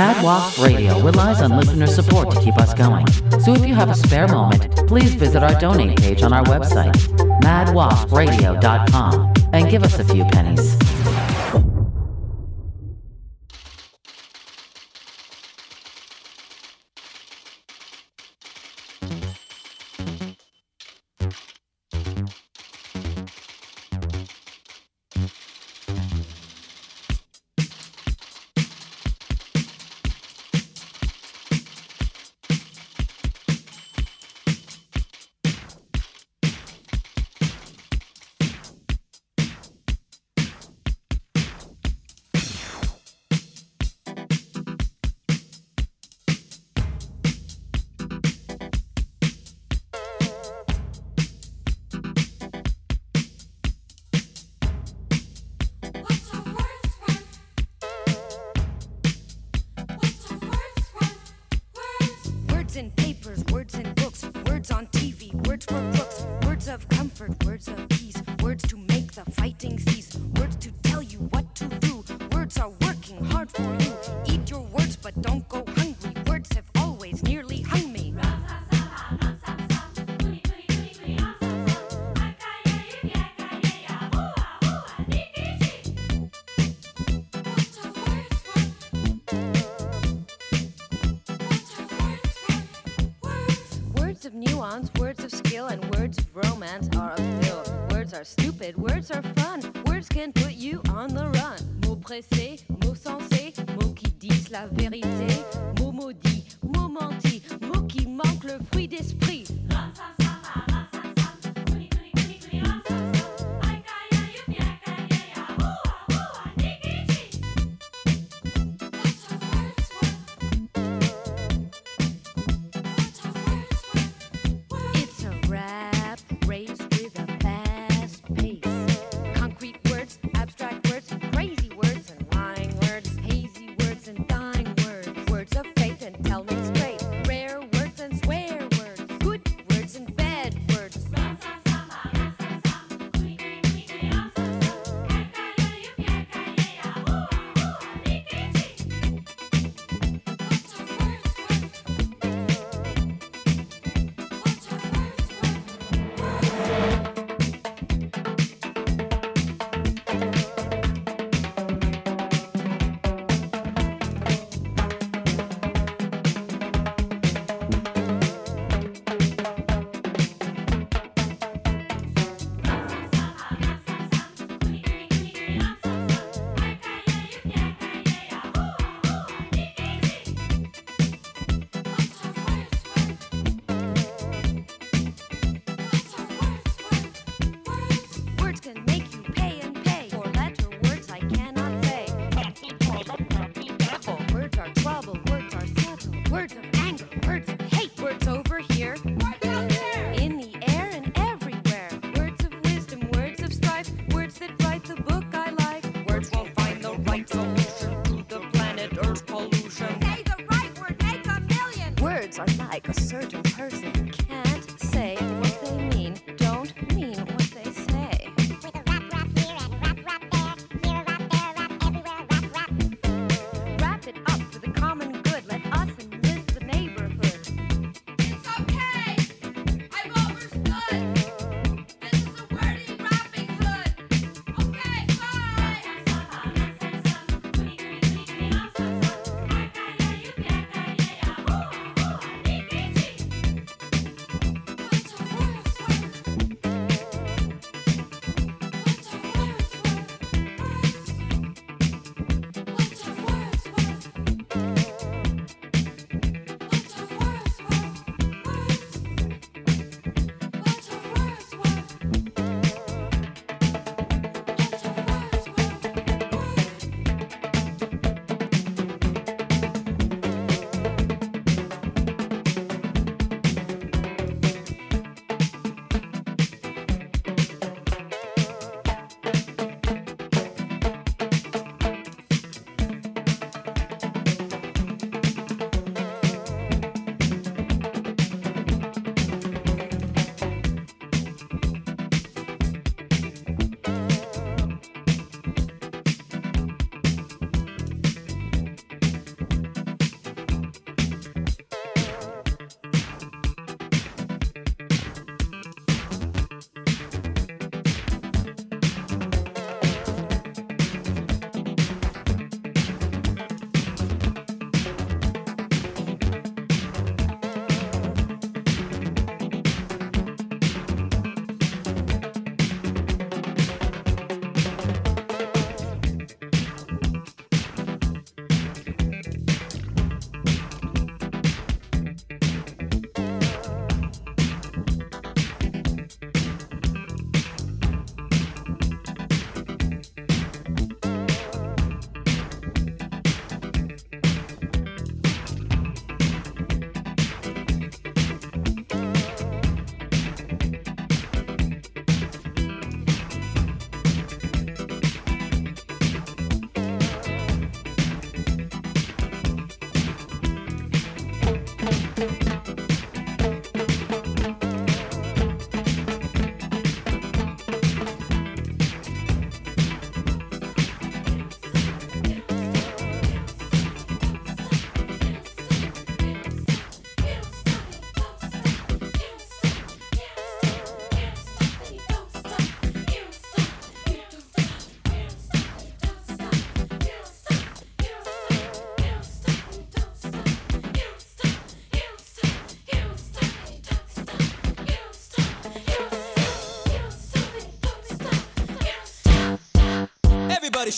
Speaker 27: Mad Wasp Radio relies on listener support to keep us going. So if you have a spare moment, please visit our donate page on our website, madwaspradio.com, and give us a few pennies.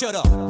Speaker 28: shut
Speaker 10: up.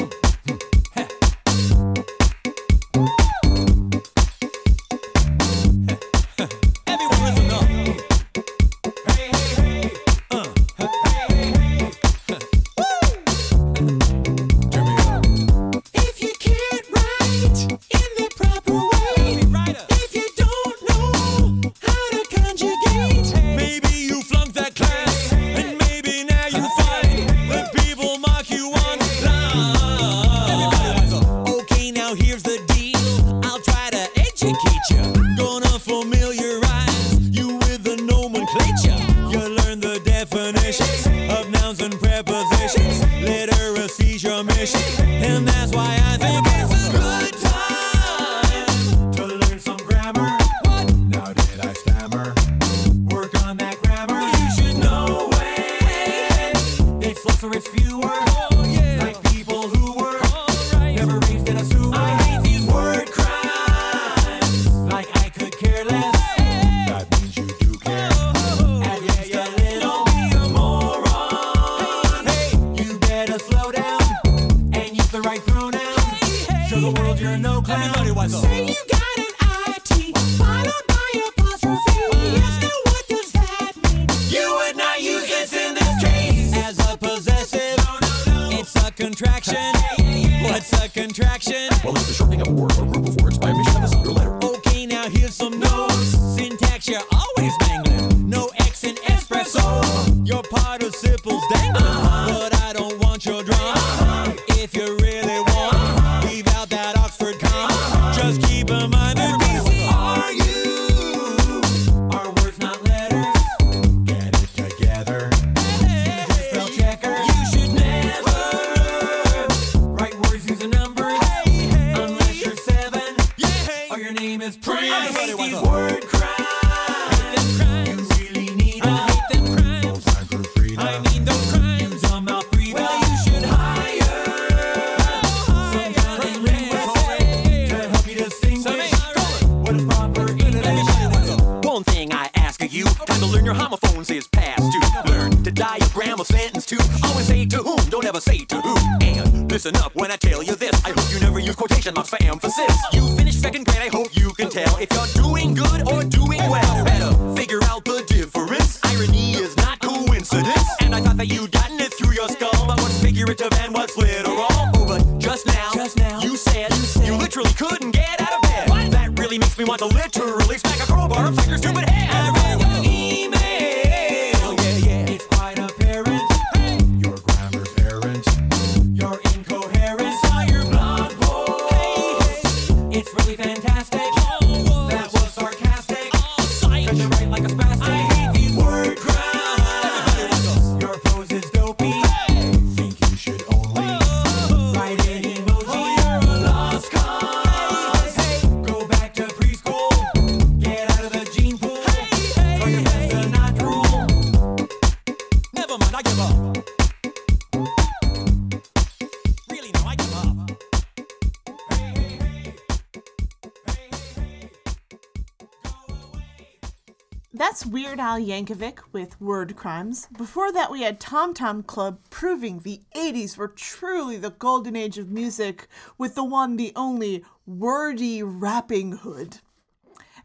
Speaker 2: Weird Al Yankovic with Word Crimes. Before that, we had Tom Tom Club proving the 80s were truly the golden age of music with the one, the only, Wordy Rappinghood.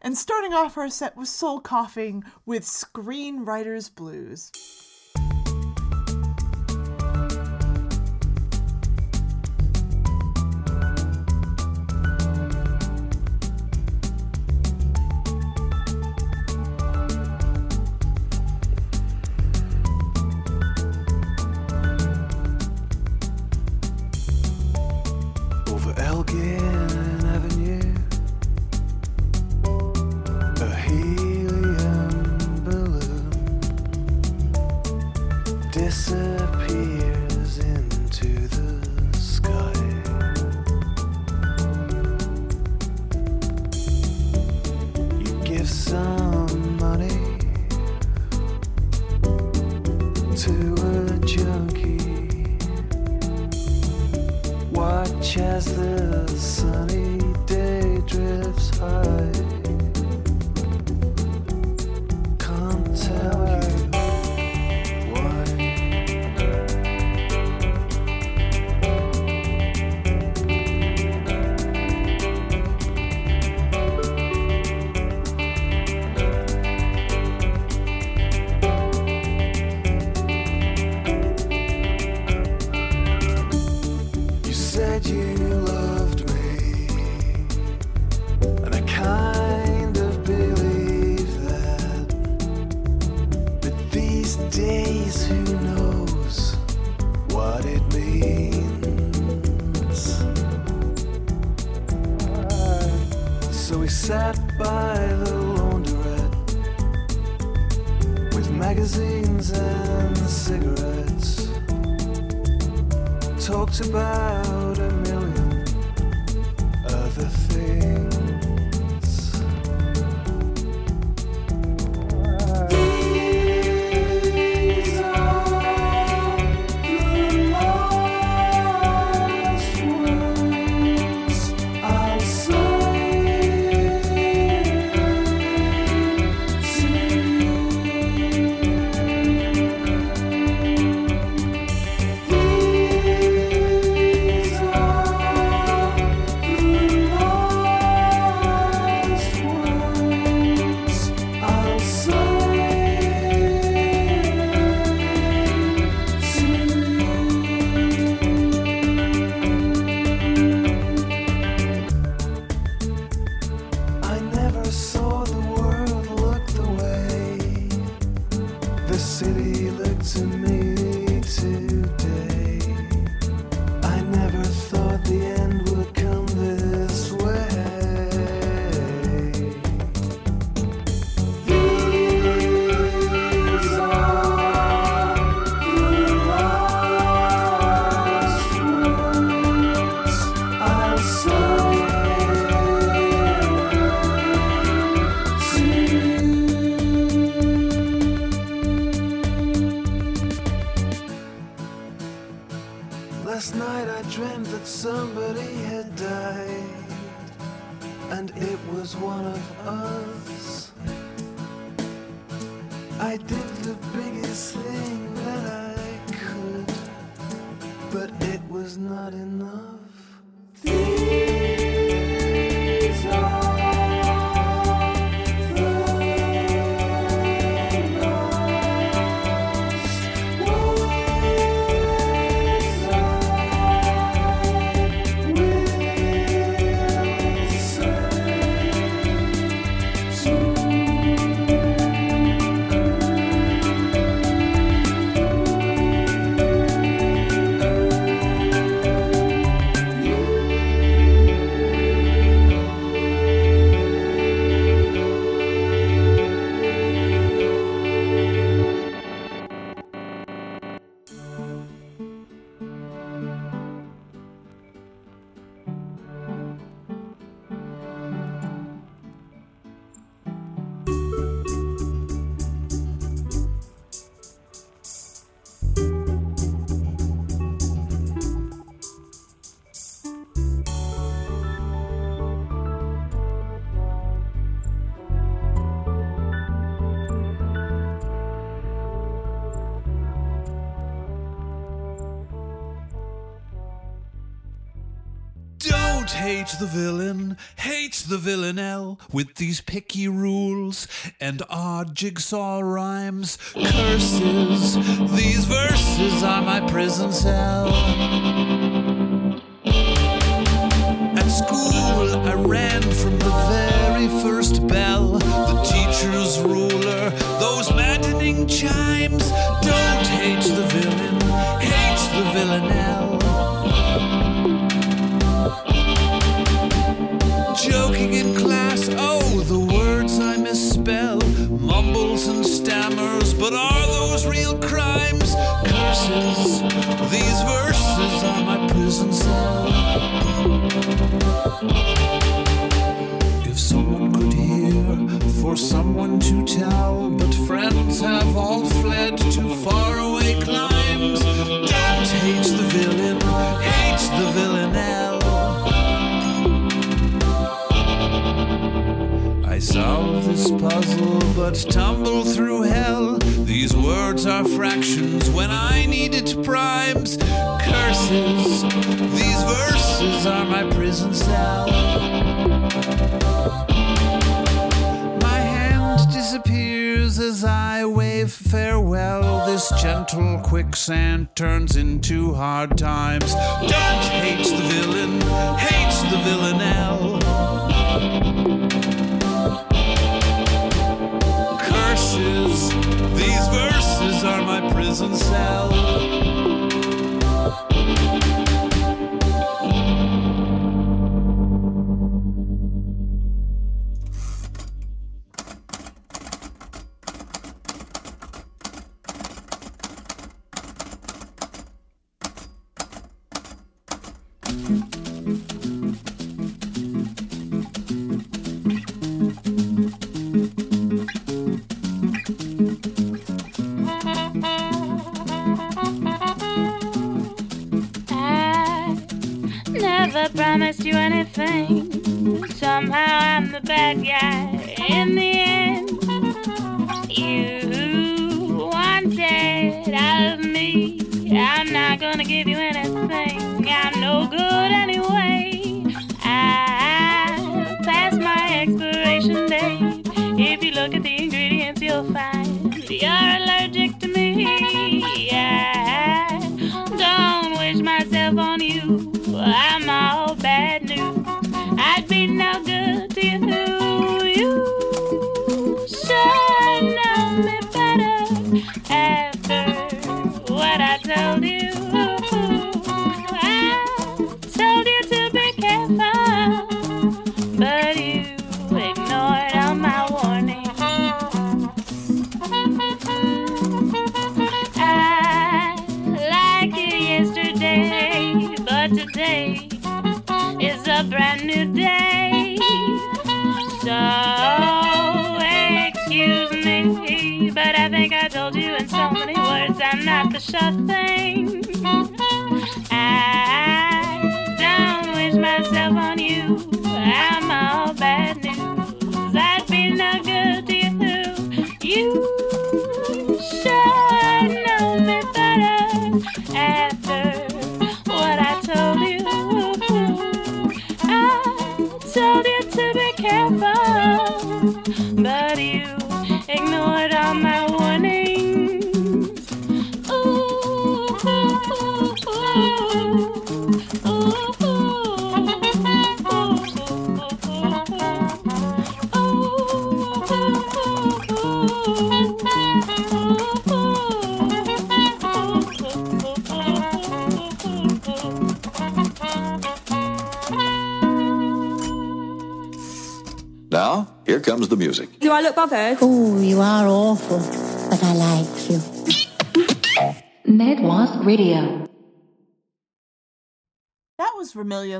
Speaker 2: And starting off our set was Soul Coughing with Screenwriter's Blues.
Speaker 29: The
Speaker 30: villain, hate the villanelle with these picky rules and odd jigsaw rhymes, curses. These verses are my prison cell. At school, I ran from the very first bell, the teacher's ruler, those maddening chimes. Don't hate but are those real crimes? Curses, these verses are my prison cell. If someone could hear, for someone to tell, but friends have all fled to faraway climes. Don't hate the villain, hate the villanelle. I solve this puzzle, but tumble through hell. These words are fractions when I need it primes. Curses, these verses are my prison cell. My hand disappears as I wave farewell. This gentle quicksand turns into hard times. Don't hate the villain, hate the villanelle. Curses, these verses are my
Speaker 31: prison cell.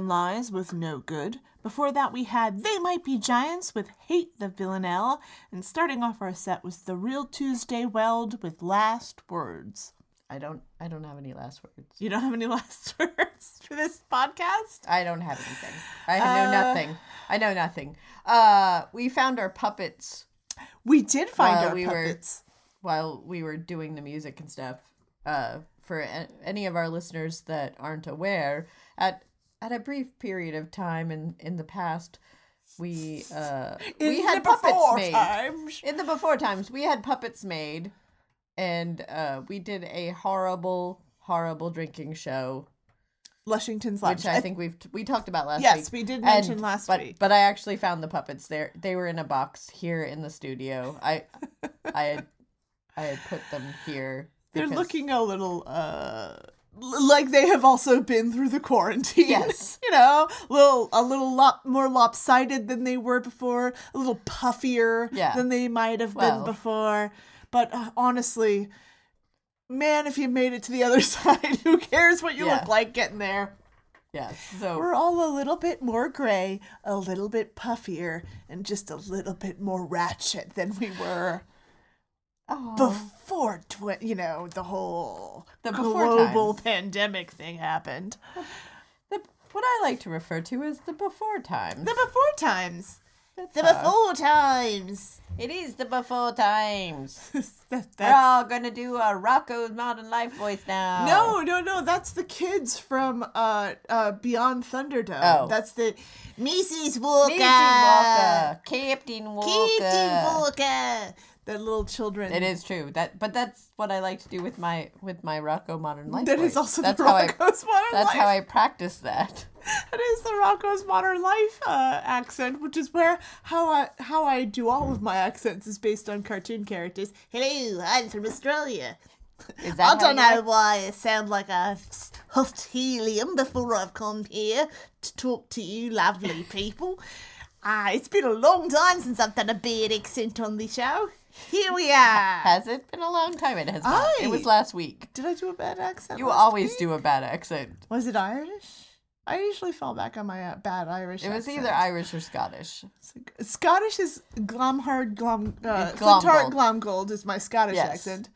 Speaker 31: Lies with No Good. Before that, we had They Might Be Giants with Hate the Villanelle. And starting off our set was The Real Tuesday Weld with Last Words.
Speaker 1: I don't. I don't have any last words.
Speaker 31: You don't have any (laughs) last words for this podcast?
Speaker 1: I don't have anything. I know
Speaker 31: Uh,
Speaker 1: nothing. I know nothing. Uh, we found our puppets.
Speaker 31: We did find our
Speaker 1: we
Speaker 31: puppets.
Speaker 1: Were, while we were doing the music and stuff. Uh, for any of our listeners that aren't aware, at at a brief period of time in in the past, we uh we had
Speaker 31: the
Speaker 1: puppets
Speaker 31: before
Speaker 1: made.
Speaker 31: times.
Speaker 1: In the before times, we had puppets made, and uh, we did a horrible, horrible drinking show.
Speaker 31: Lushington's
Speaker 1: which
Speaker 31: Lunch.
Speaker 1: I
Speaker 31: I-
Speaker 1: think we've we talked about last
Speaker 31: Yes,
Speaker 1: week.
Speaker 31: Yes, we did
Speaker 1: And-
Speaker 31: mention last
Speaker 1: but,
Speaker 31: week.
Speaker 1: But I actually found the puppets there. They were in a box here in the studio. I (laughs) I had I had put them here.
Speaker 31: They're looking a little uh like they have also been through the quarantine. (laughs)
Speaker 1: Yes.
Speaker 31: you know, a little a little lop more lopsided than they were before, a little puffier
Speaker 1: Yeah.
Speaker 31: than they might have
Speaker 1: Well.
Speaker 31: been before. But uh, honestly, man, if you made it to the other (laughs) side, who cares what you
Speaker 1: Yeah.
Speaker 31: look like getting there?
Speaker 1: Yeah. So
Speaker 31: We're all a little bit more gray, a little bit puffier, and just a little bit more ratchet than we were before, twi- you know, the whole
Speaker 1: The
Speaker 31: global
Speaker 1: times.
Speaker 31: pandemic thing happened.
Speaker 1: the, what I like to refer to as the before times.
Speaker 31: The before times. the
Speaker 1: all.
Speaker 31: before times.
Speaker 1: It is the before times. (laughs) We're all gonna do a Rocko's Modern Life voice now.
Speaker 31: No, no, no. That's the kids from uh, uh, Beyond Thunderdome.
Speaker 1: Oh.
Speaker 31: That's the Mrs. Walker.
Speaker 1: Mrs. Walker, Captain Walker.
Speaker 31: Captain Walker. The little children.
Speaker 1: It is true that, but that's what I like to do with my with my Rocko Modern Life.
Speaker 31: That is
Speaker 1: voice.
Speaker 31: also the
Speaker 1: that's how I,
Speaker 31: Modern
Speaker 1: That's how I practice that. (laughs)
Speaker 31: That is the Rocko's Modern Life uh, accent, which is where how I how I do all of my accents is based on cartoon characters. Hello, I'm from Australia.
Speaker 1: Is that
Speaker 2: I don't know why I sound like I huffed helium before I've come here to talk to you lovely people. Ah, (laughs) it's been a long time since I've done a bad accent on the show. Here we are.
Speaker 1: Has it been a long time? It has not. It was last week.
Speaker 2: Did I do a bad accent?
Speaker 1: You always
Speaker 2: week?
Speaker 1: do a bad accent.
Speaker 2: Was it Irish? I usually fall back on my uh, bad Irish.
Speaker 1: It was
Speaker 2: accent.
Speaker 1: either Irish or Scottish.
Speaker 2: Scottish is glam hard glam uh,
Speaker 1: It's glam
Speaker 2: Flintheart
Speaker 1: gold.
Speaker 2: Glomgold is my Scottish
Speaker 1: Yes.
Speaker 2: accent.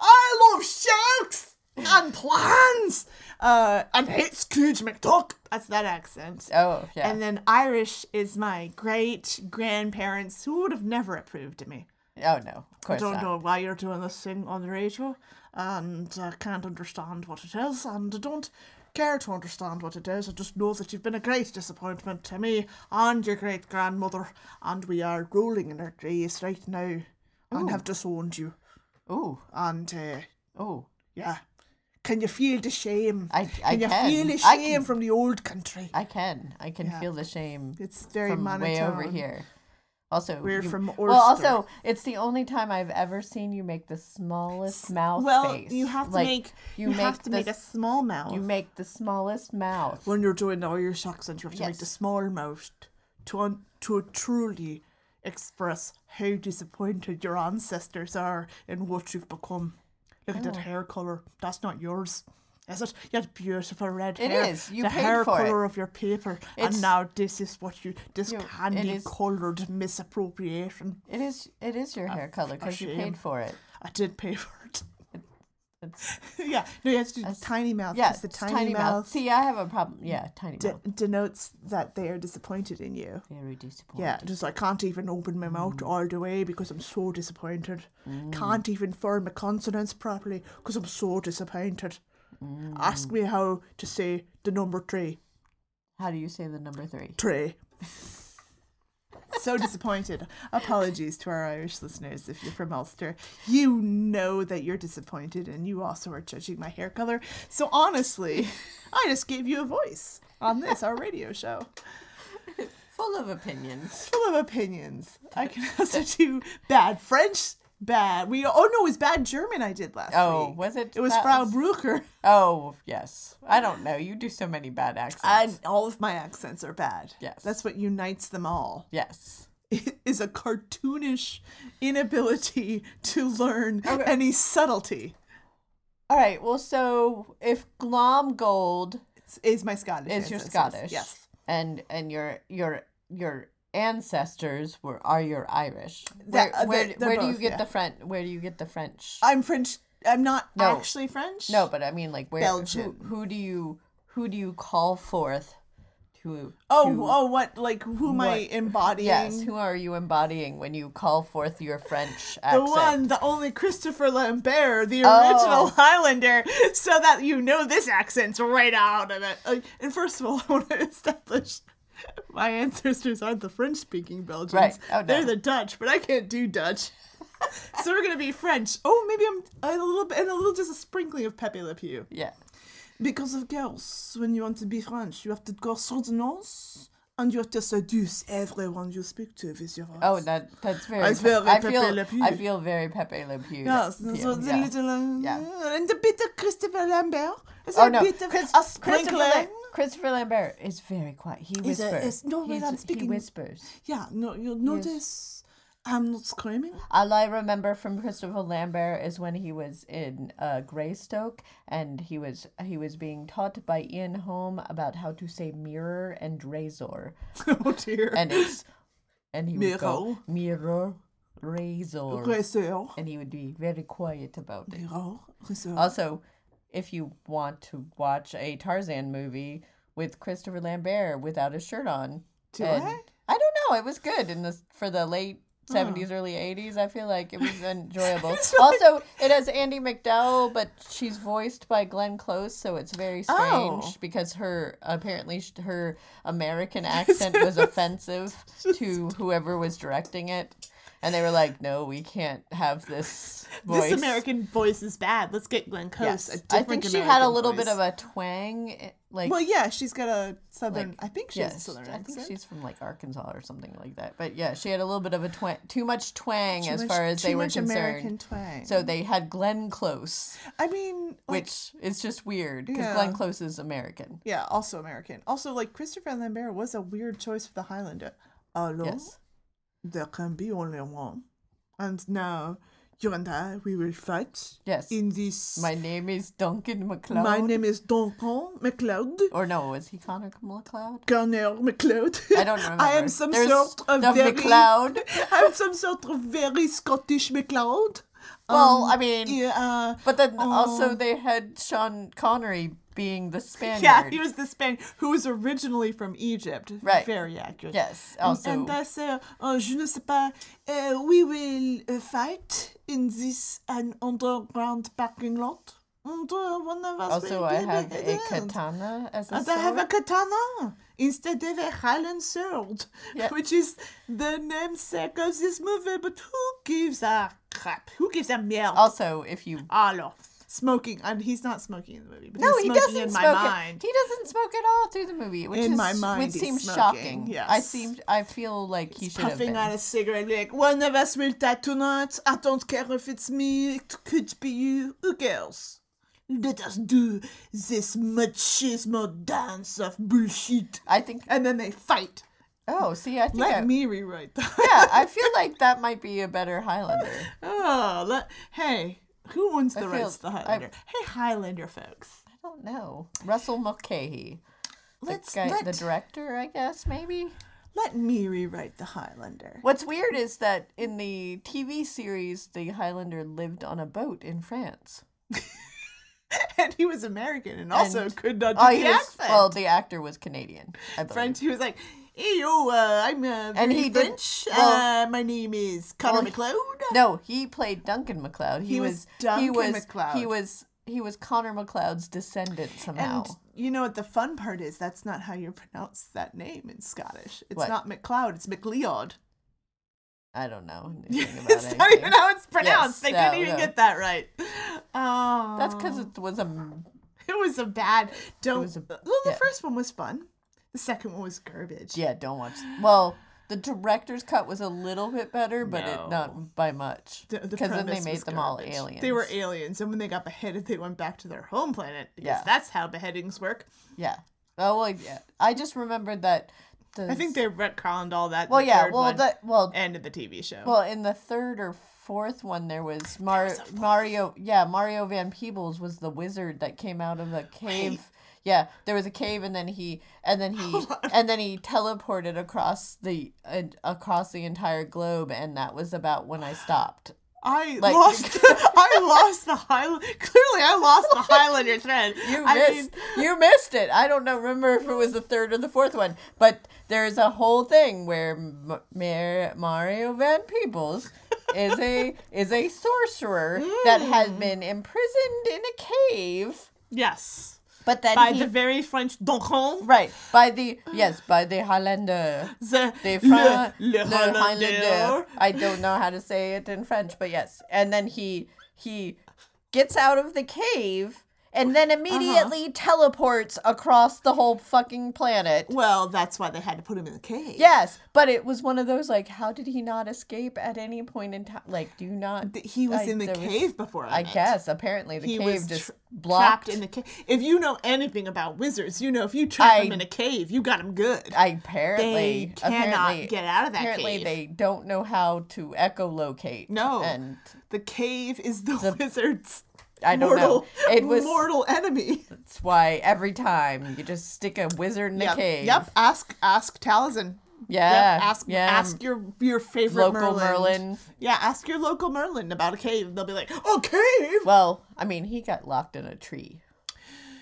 Speaker 2: I love sharks and plans. Uh, and hate Scrooge McDuck. That's that accent.
Speaker 1: Oh, yeah.
Speaker 2: And then Irish is my great grandparents who would have never approved of me.
Speaker 1: Oh no, of
Speaker 2: I don't
Speaker 1: not.
Speaker 2: know why you're doing this thing on the radio, and I can't understand what it is, and I don't care to understand what it is. I just know that you've been a great disappointment to me and your great grandmother, and we are rolling in our graves right now, and
Speaker 1: Ooh.
Speaker 2: have disowned you.
Speaker 1: Oh,
Speaker 2: And uh,
Speaker 1: oh,
Speaker 2: yeah. Can you feel the shame?
Speaker 1: I, I
Speaker 2: can you
Speaker 1: can.
Speaker 2: feel the shame
Speaker 1: can-
Speaker 2: from the old country?
Speaker 1: I can. I can
Speaker 2: Yeah.
Speaker 1: feel the shame.
Speaker 2: It's very
Speaker 1: from way over here. Also,
Speaker 2: We're
Speaker 1: you-
Speaker 2: from
Speaker 1: Well, also, it's the only time I've ever seen you make the smallest mouth
Speaker 2: well,
Speaker 1: face.
Speaker 2: you have to
Speaker 1: Like,
Speaker 2: make you, have to
Speaker 1: the
Speaker 2: make a small mouth.
Speaker 1: You make the smallest mouth.
Speaker 2: when you're doing the Irish accent, you have to make the small mouth to un- to truly express how disappointed your ancestors are in what you've become. Look at that
Speaker 1: Oh.
Speaker 2: hair color. That's not yours. Is it? You had beautiful red
Speaker 1: It
Speaker 2: hair.
Speaker 1: is. You
Speaker 2: the
Speaker 1: paid
Speaker 2: hair
Speaker 1: for it.
Speaker 2: color of your paper,
Speaker 1: It's-
Speaker 2: and now this is what you this
Speaker 1: You-
Speaker 2: candy colored misappropriation.
Speaker 1: It is. It is your hair color because you paid for it.
Speaker 2: I did pay for it.
Speaker 1: It's, (laughs)
Speaker 2: yeah, no, you have to do the tiny mouth.
Speaker 1: yeah,
Speaker 2: the
Speaker 1: it's
Speaker 2: tiny, mouth,
Speaker 1: See, I have a problem. Yeah, tiny
Speaker 2: de-
Speaker 1: mouth.
Speaker 2: denotes that they are disappointed in you.
Speaker 1: Very disappointed.
Speaker 2: Yeah, just I can't even open my mouth mm. all the way because I'm so disappointed. Mm. Can't even form a consonants properly because I'm so disappointed. Ask me how to say the number three.
Speaker 1: How do you say the number three?
Speaker 2: Three. (laughs) so disappointed. Apologies to our Irish listeners if you're from Ulster. You know that you're disappointed and you also are judging my hair color. So honestly, I just gave you a voice on this, our radio show.
Speaker 1: Full of opinions.
Speaker 2: full of opinions. I can (laughs) (laughs) also do bad French, bad. We oh no, it was bad German. I did last
Speaker 1: Oh,
Speaker 2: week.
Speaker 1: was it?
Speaker 2: It was Frau
Speaker 1: was-
Speaker 2: Brucker. (laughs)
Speaker 1: Oh yes. I don't know. You do so many bad accents.
Speaker 2: And all of my accents are bad.
Speaker 1: Yes.
Speaker 2: that's what unites them all.
Speaker 1: yes.
Speaker 2: Is a cartoonish inability to learn
Speaker 1: Okay.
Speaker 2: any subtlety.
Speaker 1: All right. Well, so if Glomgold
Speaker 2: Is my Scottish?
Speaker 1: is your. Scottish,
Speaker 2: Yes.
Speaker 1: and and your your your ancestors were are your Irish.
Speaker 2: That-
Speaker 1: Where
Speaker 2: uh,
Speaker 1: where,
Speaker 2: they're- they're
Speaker 1: where do you get
Speaker 2: yeah.
Speaker 1: the French? Where do you get the French?
Speaker 2: I'm French. I'm not
Speaker 1: No.
Speaker 2: actually French.
Speaker 1: No, but I mean, like, where?
Speaker 2: Belgian.
Speaker 1: Who, who do you who do you call forth to?
Speaker 2: Oh,
Speaker 1: to-
Speaker 2: oh, what? Like who am I embodying?
Speaker 1: Yes, who are you embodying when you call forth your French
Speaker 2: The
Speaker 1: accent?
Speaker 2: one, the only Christopher Lambert, the
Speaker 1: Oh.
Speaker 2: original (laughs) Highlander, so that you know this accent's right out of it. And first of all, (laughs) I want to establish (laughs) my ancestors aren't the French speaking Belgians.
Speaker 1: Right. Oh, no.
Speaker 2: They're the Dutch, but I can't do Dutch. (laughs) so we're going to be French. Oh, maybe I'm a little bit, and a little, just a sprinkling of Pepe Le Pew.
Speaker 1: Yeah.
Speaker 2: Because of girls, when you want to be French, you have to go through the nose. And you have to seduce everyone you speak to with your voice.
Speaker 1: Oh, that that's very.
Speaker 2: It's
Speaker 1: Pe-
Speaker 2: very
Speaker 1: I
Speaker 2: Pepe
Speaker 1: feel
Speaker 2: Le Pew.
Speaker 1: I feel very Pepe Le Pew.
Speaker 2: Yes, so the
Speaker 1: yeah.
Speaker 2: little uh,
Speaker 1: Yeah.
Speaker 2: and a bit of Christopher Lambert. Is
Speaker 1: Oh
Speaker 2: a
Speaker 1: no,
Speaker 2: bit of
Speaker 1: Chris,
Speaker 2: a sprinkling.
Speaker 1: Christopher Lambert is very quiet. He
Speaker 2: Is
Speaker 1: whispers.
Speaker 2: is- no, when I'm speaking-
Speaker 1: he whispers.
Speaker 2: Yeah, no, you'll notice I'm not screaming.
Speaker 1: All I remember from Christopher Lambert is when he was in uh, Greystoke and he was he was being taught by Ian Holm about how to say mirror and razor. (laughs)
Speaker 2: Oh dear.
Speaker 1: And it's and he would go
Speaker 2: Mirror.
Speaker 1: mirror razor.
Speaker 2: Razor.
Speaker 1: And he would be very quiet about it.
Speaker 2: Mirror, razor.
Speaker 1: Also, if you want to watch a Tarzan movie with Christopher Lambert without a shirt on,
Speaker 2: Do
Speaker 1: and-
Speaker 2: I?
Speaker 1: I don't know. It was good in the for the late
Speaker 2: Oh.
Speaker 1: seventies, early eighties. I feel like it was enjoyable. (laughs) also, it has Andie MacDowell, but she's voiced by Glenn Close, so it's very strange
Speaker 2: Oh.
Speaker 1: because her apparently her American (laughs) accent was offensive (laughs) to whoever was directing it. And they were like, "No, we can't have this (laughs) voice."
Speaker 2: This American voice is bad. Let's get Glenn Close.
Speaker 1: Yes. I think she had a little
Speaker 2: voice.
Speaker 1: bit of a twang, eh, like
Speaker 2: well, yeah, she's got a southern.
Speaker 1: like-
Speaker 2: I think she has a
Speaker 1: yes,
Speaker 2: southern
Speaker 1: I think
Speaker 2: accent.
Speaker 1: she's from like Arkansas or something like that. But yeah, she had a little bit of a twang, too much twang
Speaker 2: Too
Speaker 1: as
Speaker 2: much-
Speaker 1: far as they were
Speaker 2: much
Speaker 1: concerned.
Speaker 2: American twang.
Speaker 1: So they had Glenn Close,
Speaker 2: I mean, like,
Speaker 1: which is just weird because
Speaker 2: Yeah.
Speaker 1: Glenn Close is American.
Speaker 2: yeah, also American. Also, like Christopher Lambert was a weird choice for the Highlander. Alors,
Speaker 1: Yes.
Speaker 2: There can be only one, and now you and I we will fight.
Speaker 1: Yes.
Speaker 2: In this.
Speaker 1: My name is Duncan MacLeod.
Speaker 2: My name is Duncan MacLeod.
Speaker 1: Or no, was he Connor MacLeod?
Speaker 2: Connor MacLeod.
Speaker 1: I don't remember. (laughs)
Speaker 2: I am some
Speaker 1: There's
Speaker 2: sort of
Speaker 1: the
Speaker 2: very.
Speaker 1: McLeod. (laughs)
Speaker 2: I'm some sort of very Scottish McLeod.
Speaker 1: Well,
Speaker 2: Um,
Speaker 1: I mean,
Speaker 2: yeah, uh,
Speaker 1: but then also
Speaker 2: um,
Speaker 1: they had Sean Connery being the (laughs) Spaniard.
Speaker 2: Yeah, he was the Spaniard who was originally from Egypt.
Speaker 1: Right.
Speaker 2: Very accurate.
Speaker 1: Yes, also-
Speaker 2: And, I say, uh, je ne sais pas, uh, we will uh, fight in this an underground parking lot. And one of us
Speaker 1: Also, I have a
Speaker 2: beheaded.
Speaker 1: katana as a
Speaker 2: And I have a katana instead of a Highland sword,
Speaker 1: Yeah. (laughs)
Speaker 2: which is the namesake of this movie. But who gives a crap? Who gives a merde?
Speaker 1: Also, if you
Speaker 2: Alors, smoking, and he's not smoking in the movie. But
Speaker 1: no,
Speaker 2: he's
Speaker 1: he doesn't
Speaker 2: in
Speaker 1: smoke.
Speaker 2: my
Speaker 1: it.
Speaker 2: mind.
Speaker 1: He doesn't smoke at all through the movie, which
Speaker 2: In
Speaker 1: is
Speaker 2: my mind,
Speaker 1: which seems
Speaker 2: smoking,
Speaker 1: shocking. I
Speaker 2: yes.
Speaker 1: seem I feel like he should have
Speaker 2: puffing out a cigarette like one of us will die tonight. I don't care if it's me, it could be you. Who cares? Let us do this machismo dance of bullshit.
Speaker 1: I think,
Speaker 2: and then they fight.
Speaker 1: Oh, see, I think
Speaker 2: Let
Speaker 1: I-
Speaker 2: me rewrite that.
Speaker 1: yeah, I feel (laughs) like that might be a better Highlander.
Speaker 2: Oh, let, hey, who owns the rights to the
Speaker 1: I-
Speaker 2: Highlander? hey, Highlander folks.
Speaker 1: I don't know. Russell Mulcahy.
Speaker 2: Let's-
Speaker 1: the, guy, the director, I guess, maybe.
Speaker 2: Let me rewrite the Highlander.
Speaker 1: What's weird is that in the TV series, the Highlander lived on a boat in France. (laughs)
Speaker 2: and he was American and also
Speaker 1: And-
Speaker 2: could not do
Speaker 1: oh,
Speaker 2: the
Speaker 1: he was-
Speaker 2: accent.
Speaker 1: Well, the actor was Canadian. I.
Speaker 2: French. He was like, "Hey yo, uh, I'm uh,
Speaker 1: And he did-
Speaker 2: French.
Speaker 1: well-
Speaker 2: uh, my name is Connor
Speaker 1: Well,
Speaker 2: McLeod."
Speaker 1: No, he played Duncan McLeod. He,
Speaker 2: He
Speaker 1: was,
Speaker 2: was Duncan
Speaker 1: he was
Speaker 2: MacLeod.
Speaker 1: he was he was Connor MacLeod's descendant somehow.
Speaker 2: And you know what the fun part is? That's not how you pronounce that name in Scottish. It's
Speaker 1: What?
Speaker 2: not McLeod. It's McLeod.
Speaker 1: I don't know (laughs)
Speaker 2: it's not even how it's pronounced.
Speaker 1: Yes,
Speaker 2: they
Speaker 1: no,
Speaker 2: couldn't even
Speaker 1: no.
Speaker 2: get that right. Oh,
Speaker 1: That's because it was a (laughs)
Speaker 2: it was a bad. Don't.
Speaker 1: a-
Speaker 2: well, the
Speaker 1: yeah.
Speaker 2: first one was fun. The second one was garbage.
Speaker 1: yeah. Don't watch. Well, the director's cut was a little bit better, but it not by much.
Speaker 2: The- the
Speaker 1: Because then they made
Speaker 2: was
Speaker 1: them all aliens.
Speaker 2: They were aliens, and when they got beheaded, they went back to their home planet. Because
Speaker 1: Yeah.
Speaker 2: that's how beheadings work.
Speaker 1: Yeah. Oh well, yeah. I just remembered that. The,
Speaker 2: I think they retconned all that.
Speaker 1: Well,
Speaker 2: the
Speaker 1: yeah.
Speaker 2: third
Speaker 1: Well,
Speaker 2: one
Speaker 1: that well.
Speaker 2: end of the TV show.
Speaker 1: Well, in the third or fourth one, there was Mar- Mario. Yeah, Mario Van Peebles was the wizard that came out of a cave. Yeah, there was a cave, and then he, and then he, and then he teleported across the uh, across the entire globe, and that was about when I stopped.
Speaker 2: I
Speaker 1: Like-
Speaker 2: lost. (laughs) I lost the Highland. Clearly, I lost the Highlander (laughs) thread.
Speaker 1: You
Speaker 2: I
Speaker 1: missed. you missed it. I don't know. Remember if it was the third or the fourth one, but there's a whole thing where M- Mar- Mario Van Peebles is a (laughs) is a sorcerer that has been imprisoned in a cave.
Speaker 2: Yes.
Speaker 1: But then
Speaker 2: by
Speaker 1: he,
Speaker 2: the very French Donjon.
Speaker 1: right by the yes by the Highlander.
Speaker 2: The,
Speaker 1: The
Speaker 2: le,
Speaker 1: Fra-
Speaker 2: le Highlander.
Speaker 1: I don't know how to say it in French, but yes. And then he he gets out of the cave and then uh-huh. immediately teleports across the whole fucking planet.
Speaker 2: Well, that's why they had to put him in the cave.
Speaker 1: Yes, but it was one of those like, how did he not escape at any point in time? Like, do you not?
Speaker 2: He was
Speaker 1: I-
Speaker 2: in the
Speaker 1: there was-
Speaker 2: cave before.
Speaker 1: I guess apparently the
Speaker 2: he
Speaker 1: cave just
Speaker 2: tra-
Speaker 1: blocked.
Speaker 2: trapped in the cave. If you know anything about wizards, you know if you trap
Speaker 1: I-
Speaker 2: him in a cave, you got them good.
Speaker 1: I apparently
Speaker 2: They cannot
Speaker 1: apparently,
Speaker 2: get out of that
Speaker 1: apparently
Speaker 2: cave.
Speaker 1: they don't know how to echolocate.
Speaker 2: No,
Speaker 1: and
Speaker 2: the cave is the, (laughs) wizard's
Speaker 1: I don't
Speaker 2: mortal,
Speaker 1: know. It was
Speaker 2: mortal enemy.
Speaker 1: That's why every time you just stick a wizard in
Speaker 2: yep.
Speaker 1: a cave.
Speaker 2: Yep. Ask ask Taliesin.
Speaker 1: Yeah,
Speaker 2: Yep. Ask
Speaker 1: yeah.
Speaker 2: ask your your favorite
Speaker 1: Local
Speaker 2: Merlin.
Speaker 1: Merlin.
Speaker 2: Yeah. Ask your local Merlin about a cave. They'll be like, "Oh, cave."
Speaker 1: Well, I mean, he got locked in a tree.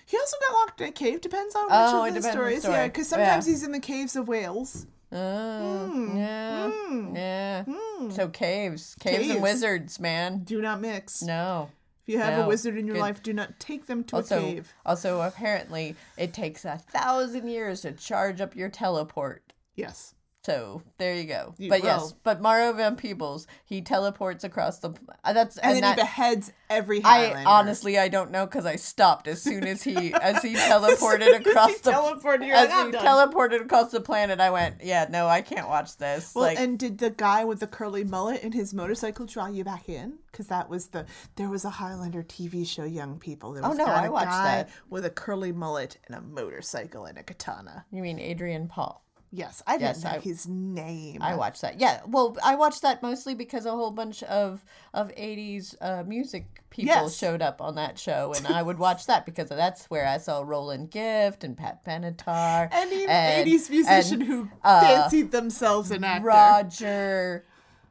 Speaker 2: He also got locked in a cave. Depends on which
Speaker 1: Oh,
Speaker 2: of the
Speaker 1: on the
Speaker 2: stories. Yeah, because sometimes
Speaker 1: Yeah.
Speaker 2: he's in the caves of Wales.
Speaker 1: Oh, yeah,
Speaker 2: Mm.
Speaker 1: yeah. So caves, caves,
Speaker 2: Caves.
Speaker 1: and wizards, man.
Speaker 2: Do not mix.
Speaker 1: No.
Speaker 2: If you have
Speaker 1: No.
Speaker 2: a wizard in your
Speaker 1: Good.
Speaker 2: life, do not take them to
Speaker 1: also,
Speaker 2: a cave.
Speaker 1: also, apparently, it takes a thousand years to charge up your teleport.
Speaker 2: Yes.
Speaker 1: So there you go.
Speaker 2: You
Speaker 1: but yes, but Mario Van Peebles, he teleports across the. Uh, that's
Speaker 2: And, then
Speaker 1: that,
Speaker 2: he beheads every
Speaker 1: I honestly I don't know because I stopped as soon as he as he teleported across (laughs)
Speaker 2: he
Speaker 1: the
Speaker 2: teleported,
Speaker 1: as
Speaker 2: like,
Speaker 1: he
Speaker 2: done."
Speaker 1: teleported across the planet. I went, yeah, no, I can't watch this.
Speaker 2: Well,
Speaker 1: like,
Speaker 2: and did the guy with the curly mullet and his motorcycle draw you back in? Because that was the there was a Highlander TV show, Young People. There
Speaker 1: Oh,
Speaker 2: was
Speaker 1: no,
Speaker 2: got
Speaker 1: I watched
Speaker 2: guy
Speaker 1: that.
Speaker 2: with a curly mullet and a motorcycle and a katana.
Speaker 1: you mean Adrian Paul?
Speaker 2: Yes, I didn't
Speaker 1: Yes,
Speaker 2: know
Speaker 1: I-
Speaker 2: his name.
Speaker 1: I watched that. Yeah, well, I watched that mostly because a whole bunch of of '80s uh, music people
Speaker 2: Yes.
Speaker 1: showed up on that show, and I would watch that because that's where I saw Roland Gift and Pat Benatar, (laughs)
Speaker 2: Any
Speaker 1: and-
Speaker 2: 80s musician
Speaker 1: and,
Speaker 2: who
Speaker 1: uh,
Speaker 2: fancied themselves an actor.
Speaker 1: Roger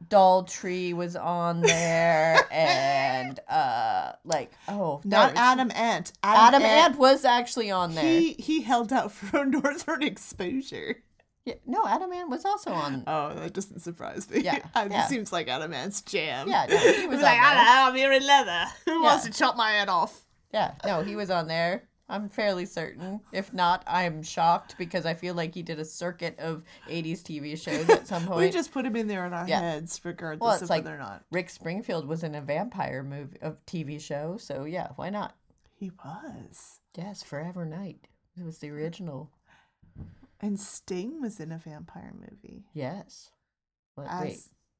Speaker 1: Daltrey was on there, (laughs) and uh, like oh,
Speaker 2: Not Adam Ant.
Speaker 1: Adam Ant was actually on there.
Speaker 2: He he held out for (laughs) a northern exposure.
Speaker 1: Yeah, no, Adam Ant was also on. (laughs)
Speaker 2: Oh, that doesn't surprise me.
Speaker 1: Yeah, (laughs)
Speaker 2: it
Speaker 1: yeah.
Speaker 2: seems like Adam Ant's jam.
Speaker 1: Yeah, no, he (laughs) was
Speaker 2: like,
Speaker 1: on there.
Speaker 2: "I- I'm here in leather. Who wants to chop my head off?
Speaker 1: Yeah, no, he was on there. I'm fairly certain. If not, I'm shocked because I feel like he did a circuit of 80s TV shows at some point.
Speaker 2: We just put him in there in our
Speaker 1: Yeah.
Speaker 2: heads, regardless
Speaker 1: well, it's
Speaker 2: of
Speaker 1: like
Speaker 2: whether or not
Speaker 1: Rick Springfield was in a vampire movie, a TV show, so yeah, why not?
Speaker 2: he was.
Speaker 1: Yes, Forever Knight. It was the original.
Speaker 2: And Sting was in a vampire movie.
Speaker 1: Yes. Wait,
Speaker 2: As,
Speaker 1: wait,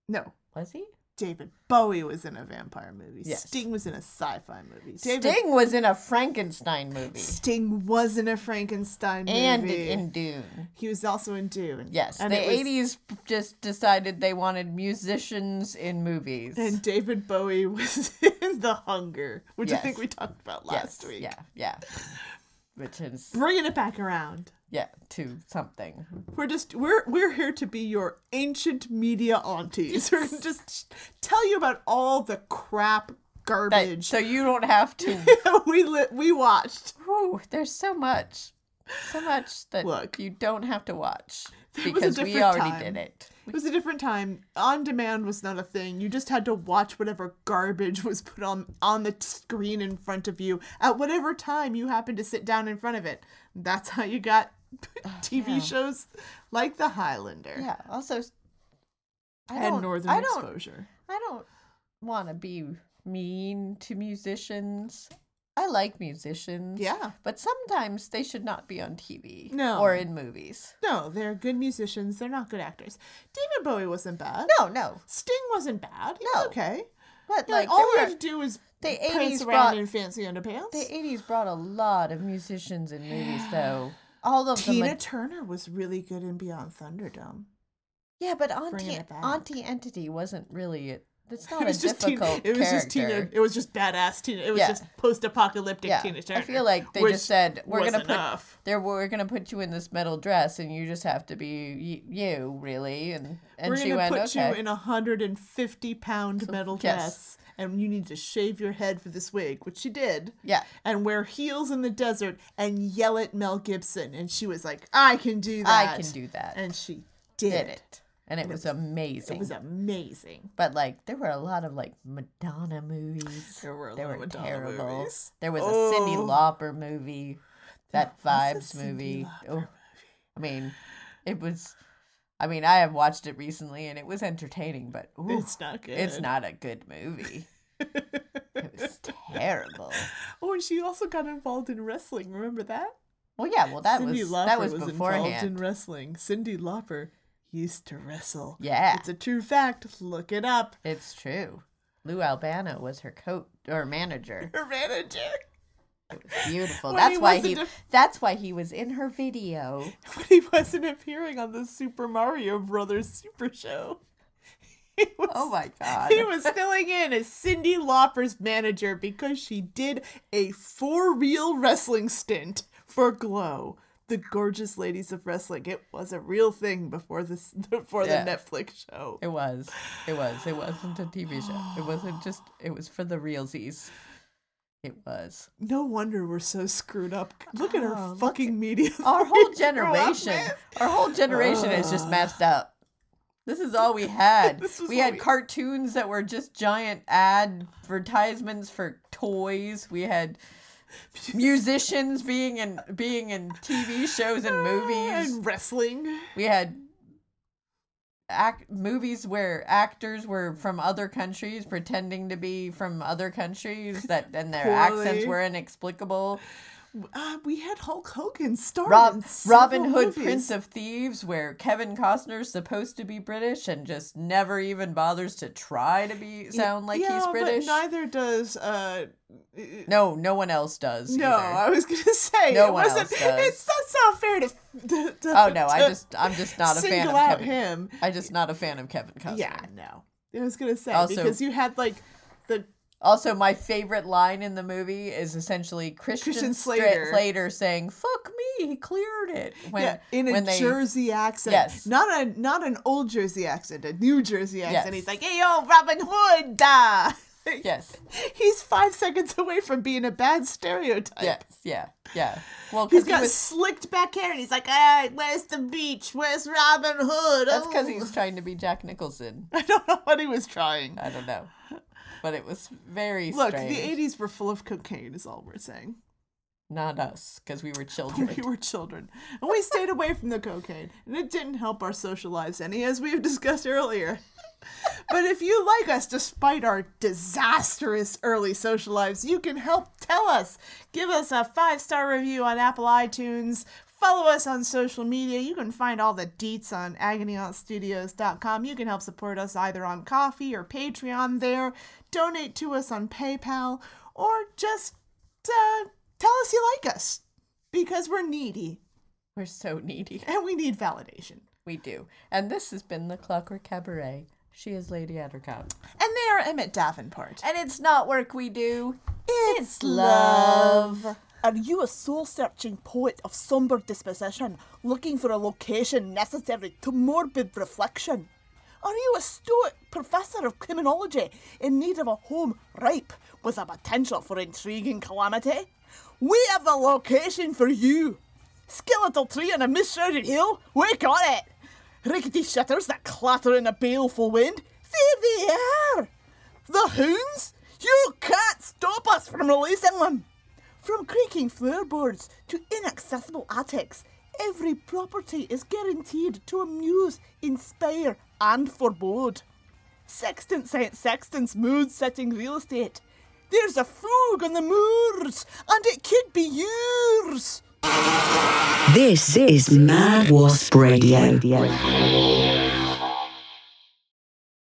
Speaker 2: no,
Speaker 1: was he?
Speaker 2: David Bowie was in a vampire movie.
Speaker 1: Yes.
Speaker 2: Sting was in a sci-fi movie. David
Speaker 1: Sting was in a Frankenstein movie.
Speaker 2: Sting was in a Frankenstein movie.
Speaker 1: And in Dune.
Speaker 2: He was also in Dune.
Speaker 1: Yes,
Speaker 2: and
Speaker 1: the
Speaker 2: was-
Speaker 1: 80s just decided they wanted musicians in movies.
Speaker 2: And David Bowie (laughs) was in The Hunger, which I think we talked about last
Speaker 1: Yes,
Speaker 2: week.
Speaker 1: Yeah, yeah. Which is
Speaker 2: Bringing it back around.
Speaker 1: Yeah to something.
Speaker 2: We're just we're we're here to be your ancient media aunties. (laughs) We're gonna just tell you about all the crap
Speaker 1: That,
Speaker 2: garbage
Speaker 1: so you don't have to. (laughs)
Speaker 2: we li- we watched.
Speaker 1: Whew, there's so much, so much that
Speaker 2: Look.
Speaker 1: you don't have to watch
Speaker 2: was a
Speaker 1: because we
Speaker 2: different
Speaker 1: already
Speaker 2: time.
Speaker 1: did it.
Speaker 2: It was a different time. On demand was not a thing. You just had to watch whatever garbage was put on on the screen in front of you at whatever time you happened to sit down in front of it. That's how you got Oh, TV
Speaker 1: yeah.
Speaker 2: shows like The Highlander
Speaker 1: Yeah. Also, I
Speaker 2: and
Speaker 1: don't.
Speaker 2: Northern
Speaker 1: I don't.
Speaker 2: Exposure.
Speaker 1: I don't want to be mean to musicians. I like musicians.
Speaker 2: Yeah.
Speaker 1: But sometimes they should not be on TV.
Speaker 2: No.
Speaker 1: Or in movies.
Speaker 2: No, they're good musicians. They're not good actors. David Bowie wasn't bad.
Speaker 1: No, no.
Speaker 2: Sting wasn't bad. He
Speaker 1: No.
Speaker 2: was okay.
Speaker 1: But
Speaker 2: Yeah,
Speaker 1: like
Speaker 2: all we had to do was
Speaker 1: the
Speaker 2: pants
Speaker 1: 80s
Speaker 2: around
Speaker 1: brought
Speaker 2: in fancy underpants.
Speaker 1: the 80s brought a lot of musicians in movies though. All of
Speaker 2: Tina
Speaker 1: them.
Speaker 2: Turner was really good in Beyond Thunderdome.
Speaker 1: Yeah, but Auntie. Auntie Entity wasn't really it's (laughs) not
Speaker 2: It was
Speaker 1: a
Speaker 2: just Tina.
Speaker 1: difficult
Speaker 2: It was just Tina. It was just badass Tina. It was
Speaker 1: Yeah.
Speaker 2: just post-apocalyptic
Speaker 1: yeah,
Speaker 2: Tina Turner.
Speaker 1: I feel like they just said we're gonna put
Speaker 2: enough.
Speaker 1: there we're gonna put you in this metal dress and you just have to be y- you really and and
Speaker 2: We're
Speaker 1: she went
Speaker 2: put
Speaker 1: okay
Speaker 2: you in a hundred and fifty pound metal
Speaker 1: yes.
Speaker 2: dress, and you need to shave your head for this wig, which she did.
Speaker 1: Yeah.
Speaker 2: And wear heels in the desert and yell at Mel Gibson, and she was like, "I can do that.
Speaker 1: I can do that
Speaker 2: And she did,
Speaker 1: did it and it was amazing
Speaker 2: It was amazing.
Speaker 1: but like there were a lot of like Madonna movies
Speaker 2: There were a
Speaker 1: they
Speaker 2: lot
Speaker 1: were
Speaker 2: of Madonna
Speaker 1: terrible
Speaker 2: movies.
Speaker 1: there was a Cyndi
Speaker 2: Oh.
Speaker 1: Lauper movie that
Speaker 2: was
Speaker 1: Vibes movie oh, I mean it was I mean I have watched it recently and it was entertaining but ooh,
Speaker 2: It's not good.
Speaker 1: it's not a good movie it was (laughs) terrible
Speaker 2: Oh, and she also got involved in wrestling. Remember that?
Speaker 1: well yeah well that
Speaker 2: Cyndi
Speaker 1: was
Speaker 2: Lauper
Speaker 1: that was,
Speaker 2: involved in wrestling. Cyndi Lauper used to wrestle.
Speaker 1: Yeah.
Speaker 2: It's a true fact. Look it up.
Speaker 1: it's true Lou Albano was her coach or manager (laughs)
Speaker 2: Her manager.
Speaker 1: Beautiful.
Speaker 2: When
Speaker 1: That's
Speaker 2: he
Speaker 1: why he.
Speaker 2: a-
Speaker 1: That's why he was in her video. (laughs)
Speaker 2: When he wasn't appearing on the Super Mario Brothers Super Show. (laughs) Was,
Speaker 1: Oh my god.
Speaker 2: He was filling in as Cyndi Lauper's manager because she did a for real wrestling stint for Glow, the gorgeous ladies of wrestling. It was a real thing before this (laughs) before
Speaker 1: Yeah.
Speaker 2: the Netflix show.
Speaker 1: It was. It was. It wasn't a TV show. It wasn't just. It was for the realsies. It was.
Speaker 2: No wonder we're so screwed up. Look at
Speaker 1: Oh,
Speaker 2: our fucking media. (laughs)
Speaker 1: Our whole
Speaker 2: we grew up
Speaker 1: generation. Our whole generation is just messed up. This is all we (laughs) had. We had
Speaker 2: we-
Speaker 1: cartoons that were just giant advertisements for toys. We had (laughs) musicians being in being in TV shows and ah, movies.
Speaker 2: and wrestling.
Speaker 1: We had act movies where actors were from other countries pretending to be from other countries that and their accents were inexplicable.
Speaker 2: Uh, we had Hulk Hogan starred
Speaker 1: Rob, Robin Hood,
Speaker 2: movies.
Speaker 1: Prince of Thieves, where Kevin Costner's supposed to be British and just never even bothers to try to be sound like
Speaker 2: yeah,
Speaker 1: he's British.
Speaker 2: But neither does. Uh,
Speaker 1: no, no one else does.
Speaker 2: no,
Speaker 1: either.
Speaker 2: I was gonna (laughs) say
Speaker 1: No one else (laughs) does.
Speaker 2: It's that's not fair to. (laughs) to, to
Speaker 1: Oh no, I just I'm just not a fan of Kevin.
Speaker 2: him.
Speaker 1: I'm just not a fan of Kevin Costner.
Speaker 2: Yeah, no. I was gonna say
Speaker 1: Also-
Speaker 2: because you had like
Speaker 1: Also, my favorite line in the movie is essentially Christian,
Speaker 2: Christian
Speaker 1: Slater.
Speaker 2: Slater.
Speaker 1: Saying "fuck me," he cleared it. When,
Speaker 2: yeah, in a
Speaker 1: they-
Speaker 2: Jersey accent.
Speaker 1: Yes.
Speaker 2: Not a not an old Jersey accent, a New Jersey accent.
Speaker 1: Yes.
Speaker 2: He's like, "Hey, yo, Robin Hood." da." (laughs)
Speaker 1: Yes.
Speaker 2: He's five seconds away from being a bad stereotype.
Speaker 1: Yes, yeah, yeah. Well,
Speaker 2: He's
Speaker 1: because he
Speaker 2: got
Speaker 1: was
Speaker 2: slicked back hair and he's like, "Hey, where's the beach? Where's Robin Hood?"
Speaker 1: That's because
Speaker 2: Oh."
Speaker 1: he's trying to be Jack Nicholson. (laughs)
Speaker 2: I don't know what he was trying.
Speaker 1: I don't know, but it was very
Speaker 2: Look,
Speaker 1: strange.
Speaker 2: the '80s were full of cocaine. Is all we're saying.
Speaker 1: Not us, because we were (laughs) children.
Speaker 2: We were children, and we stayed away from the cocaine, and it didn't help our social lives any, as we've discussed earlier. (laughs) But if you like us despite our disastrous early social lives, you can help tell us. Give us a five star review on Apple iTunes. Follow us on social media. You can find all the deets on agonyauntstudios.com. You can help support us either on Ko-fi or Patreon there. Donate to us on PayPal or just uh, tell us you like us because we're needy
Speaker 1: We're so needy.
Speaker 2: and we need validation.
Speaker 1: We do. And this has been the Clockwork Cabaret. She is Lady Attercop.
Speaker 2: And they are Emmett Davenport.
Speaker 1: And it's not work we do.
Speaker 2: It's
Speaker 1: love.
Speaker 32: Are you a soul searching poet of somber disposition, looking for a location necessary to morbid reflection? Are you a stoic professor of criminology in need of a home ripe with a potential for intriguing calamity? We have the location for you! Skeletal tree on a misshrouded hill? We got it! Rickety shutters that clatter in a baleful wind? There they are! The hounds? You can't stop us from releasing them! From creaking floorboards to inaccessible attics, every property is guaranteed to amuse, inspire, and forebode. Sextant St. Sextant's mood setting real estate. There's a fog on the moors, and it could be yours!
Speaker 33: This is Mad Wasp Radio.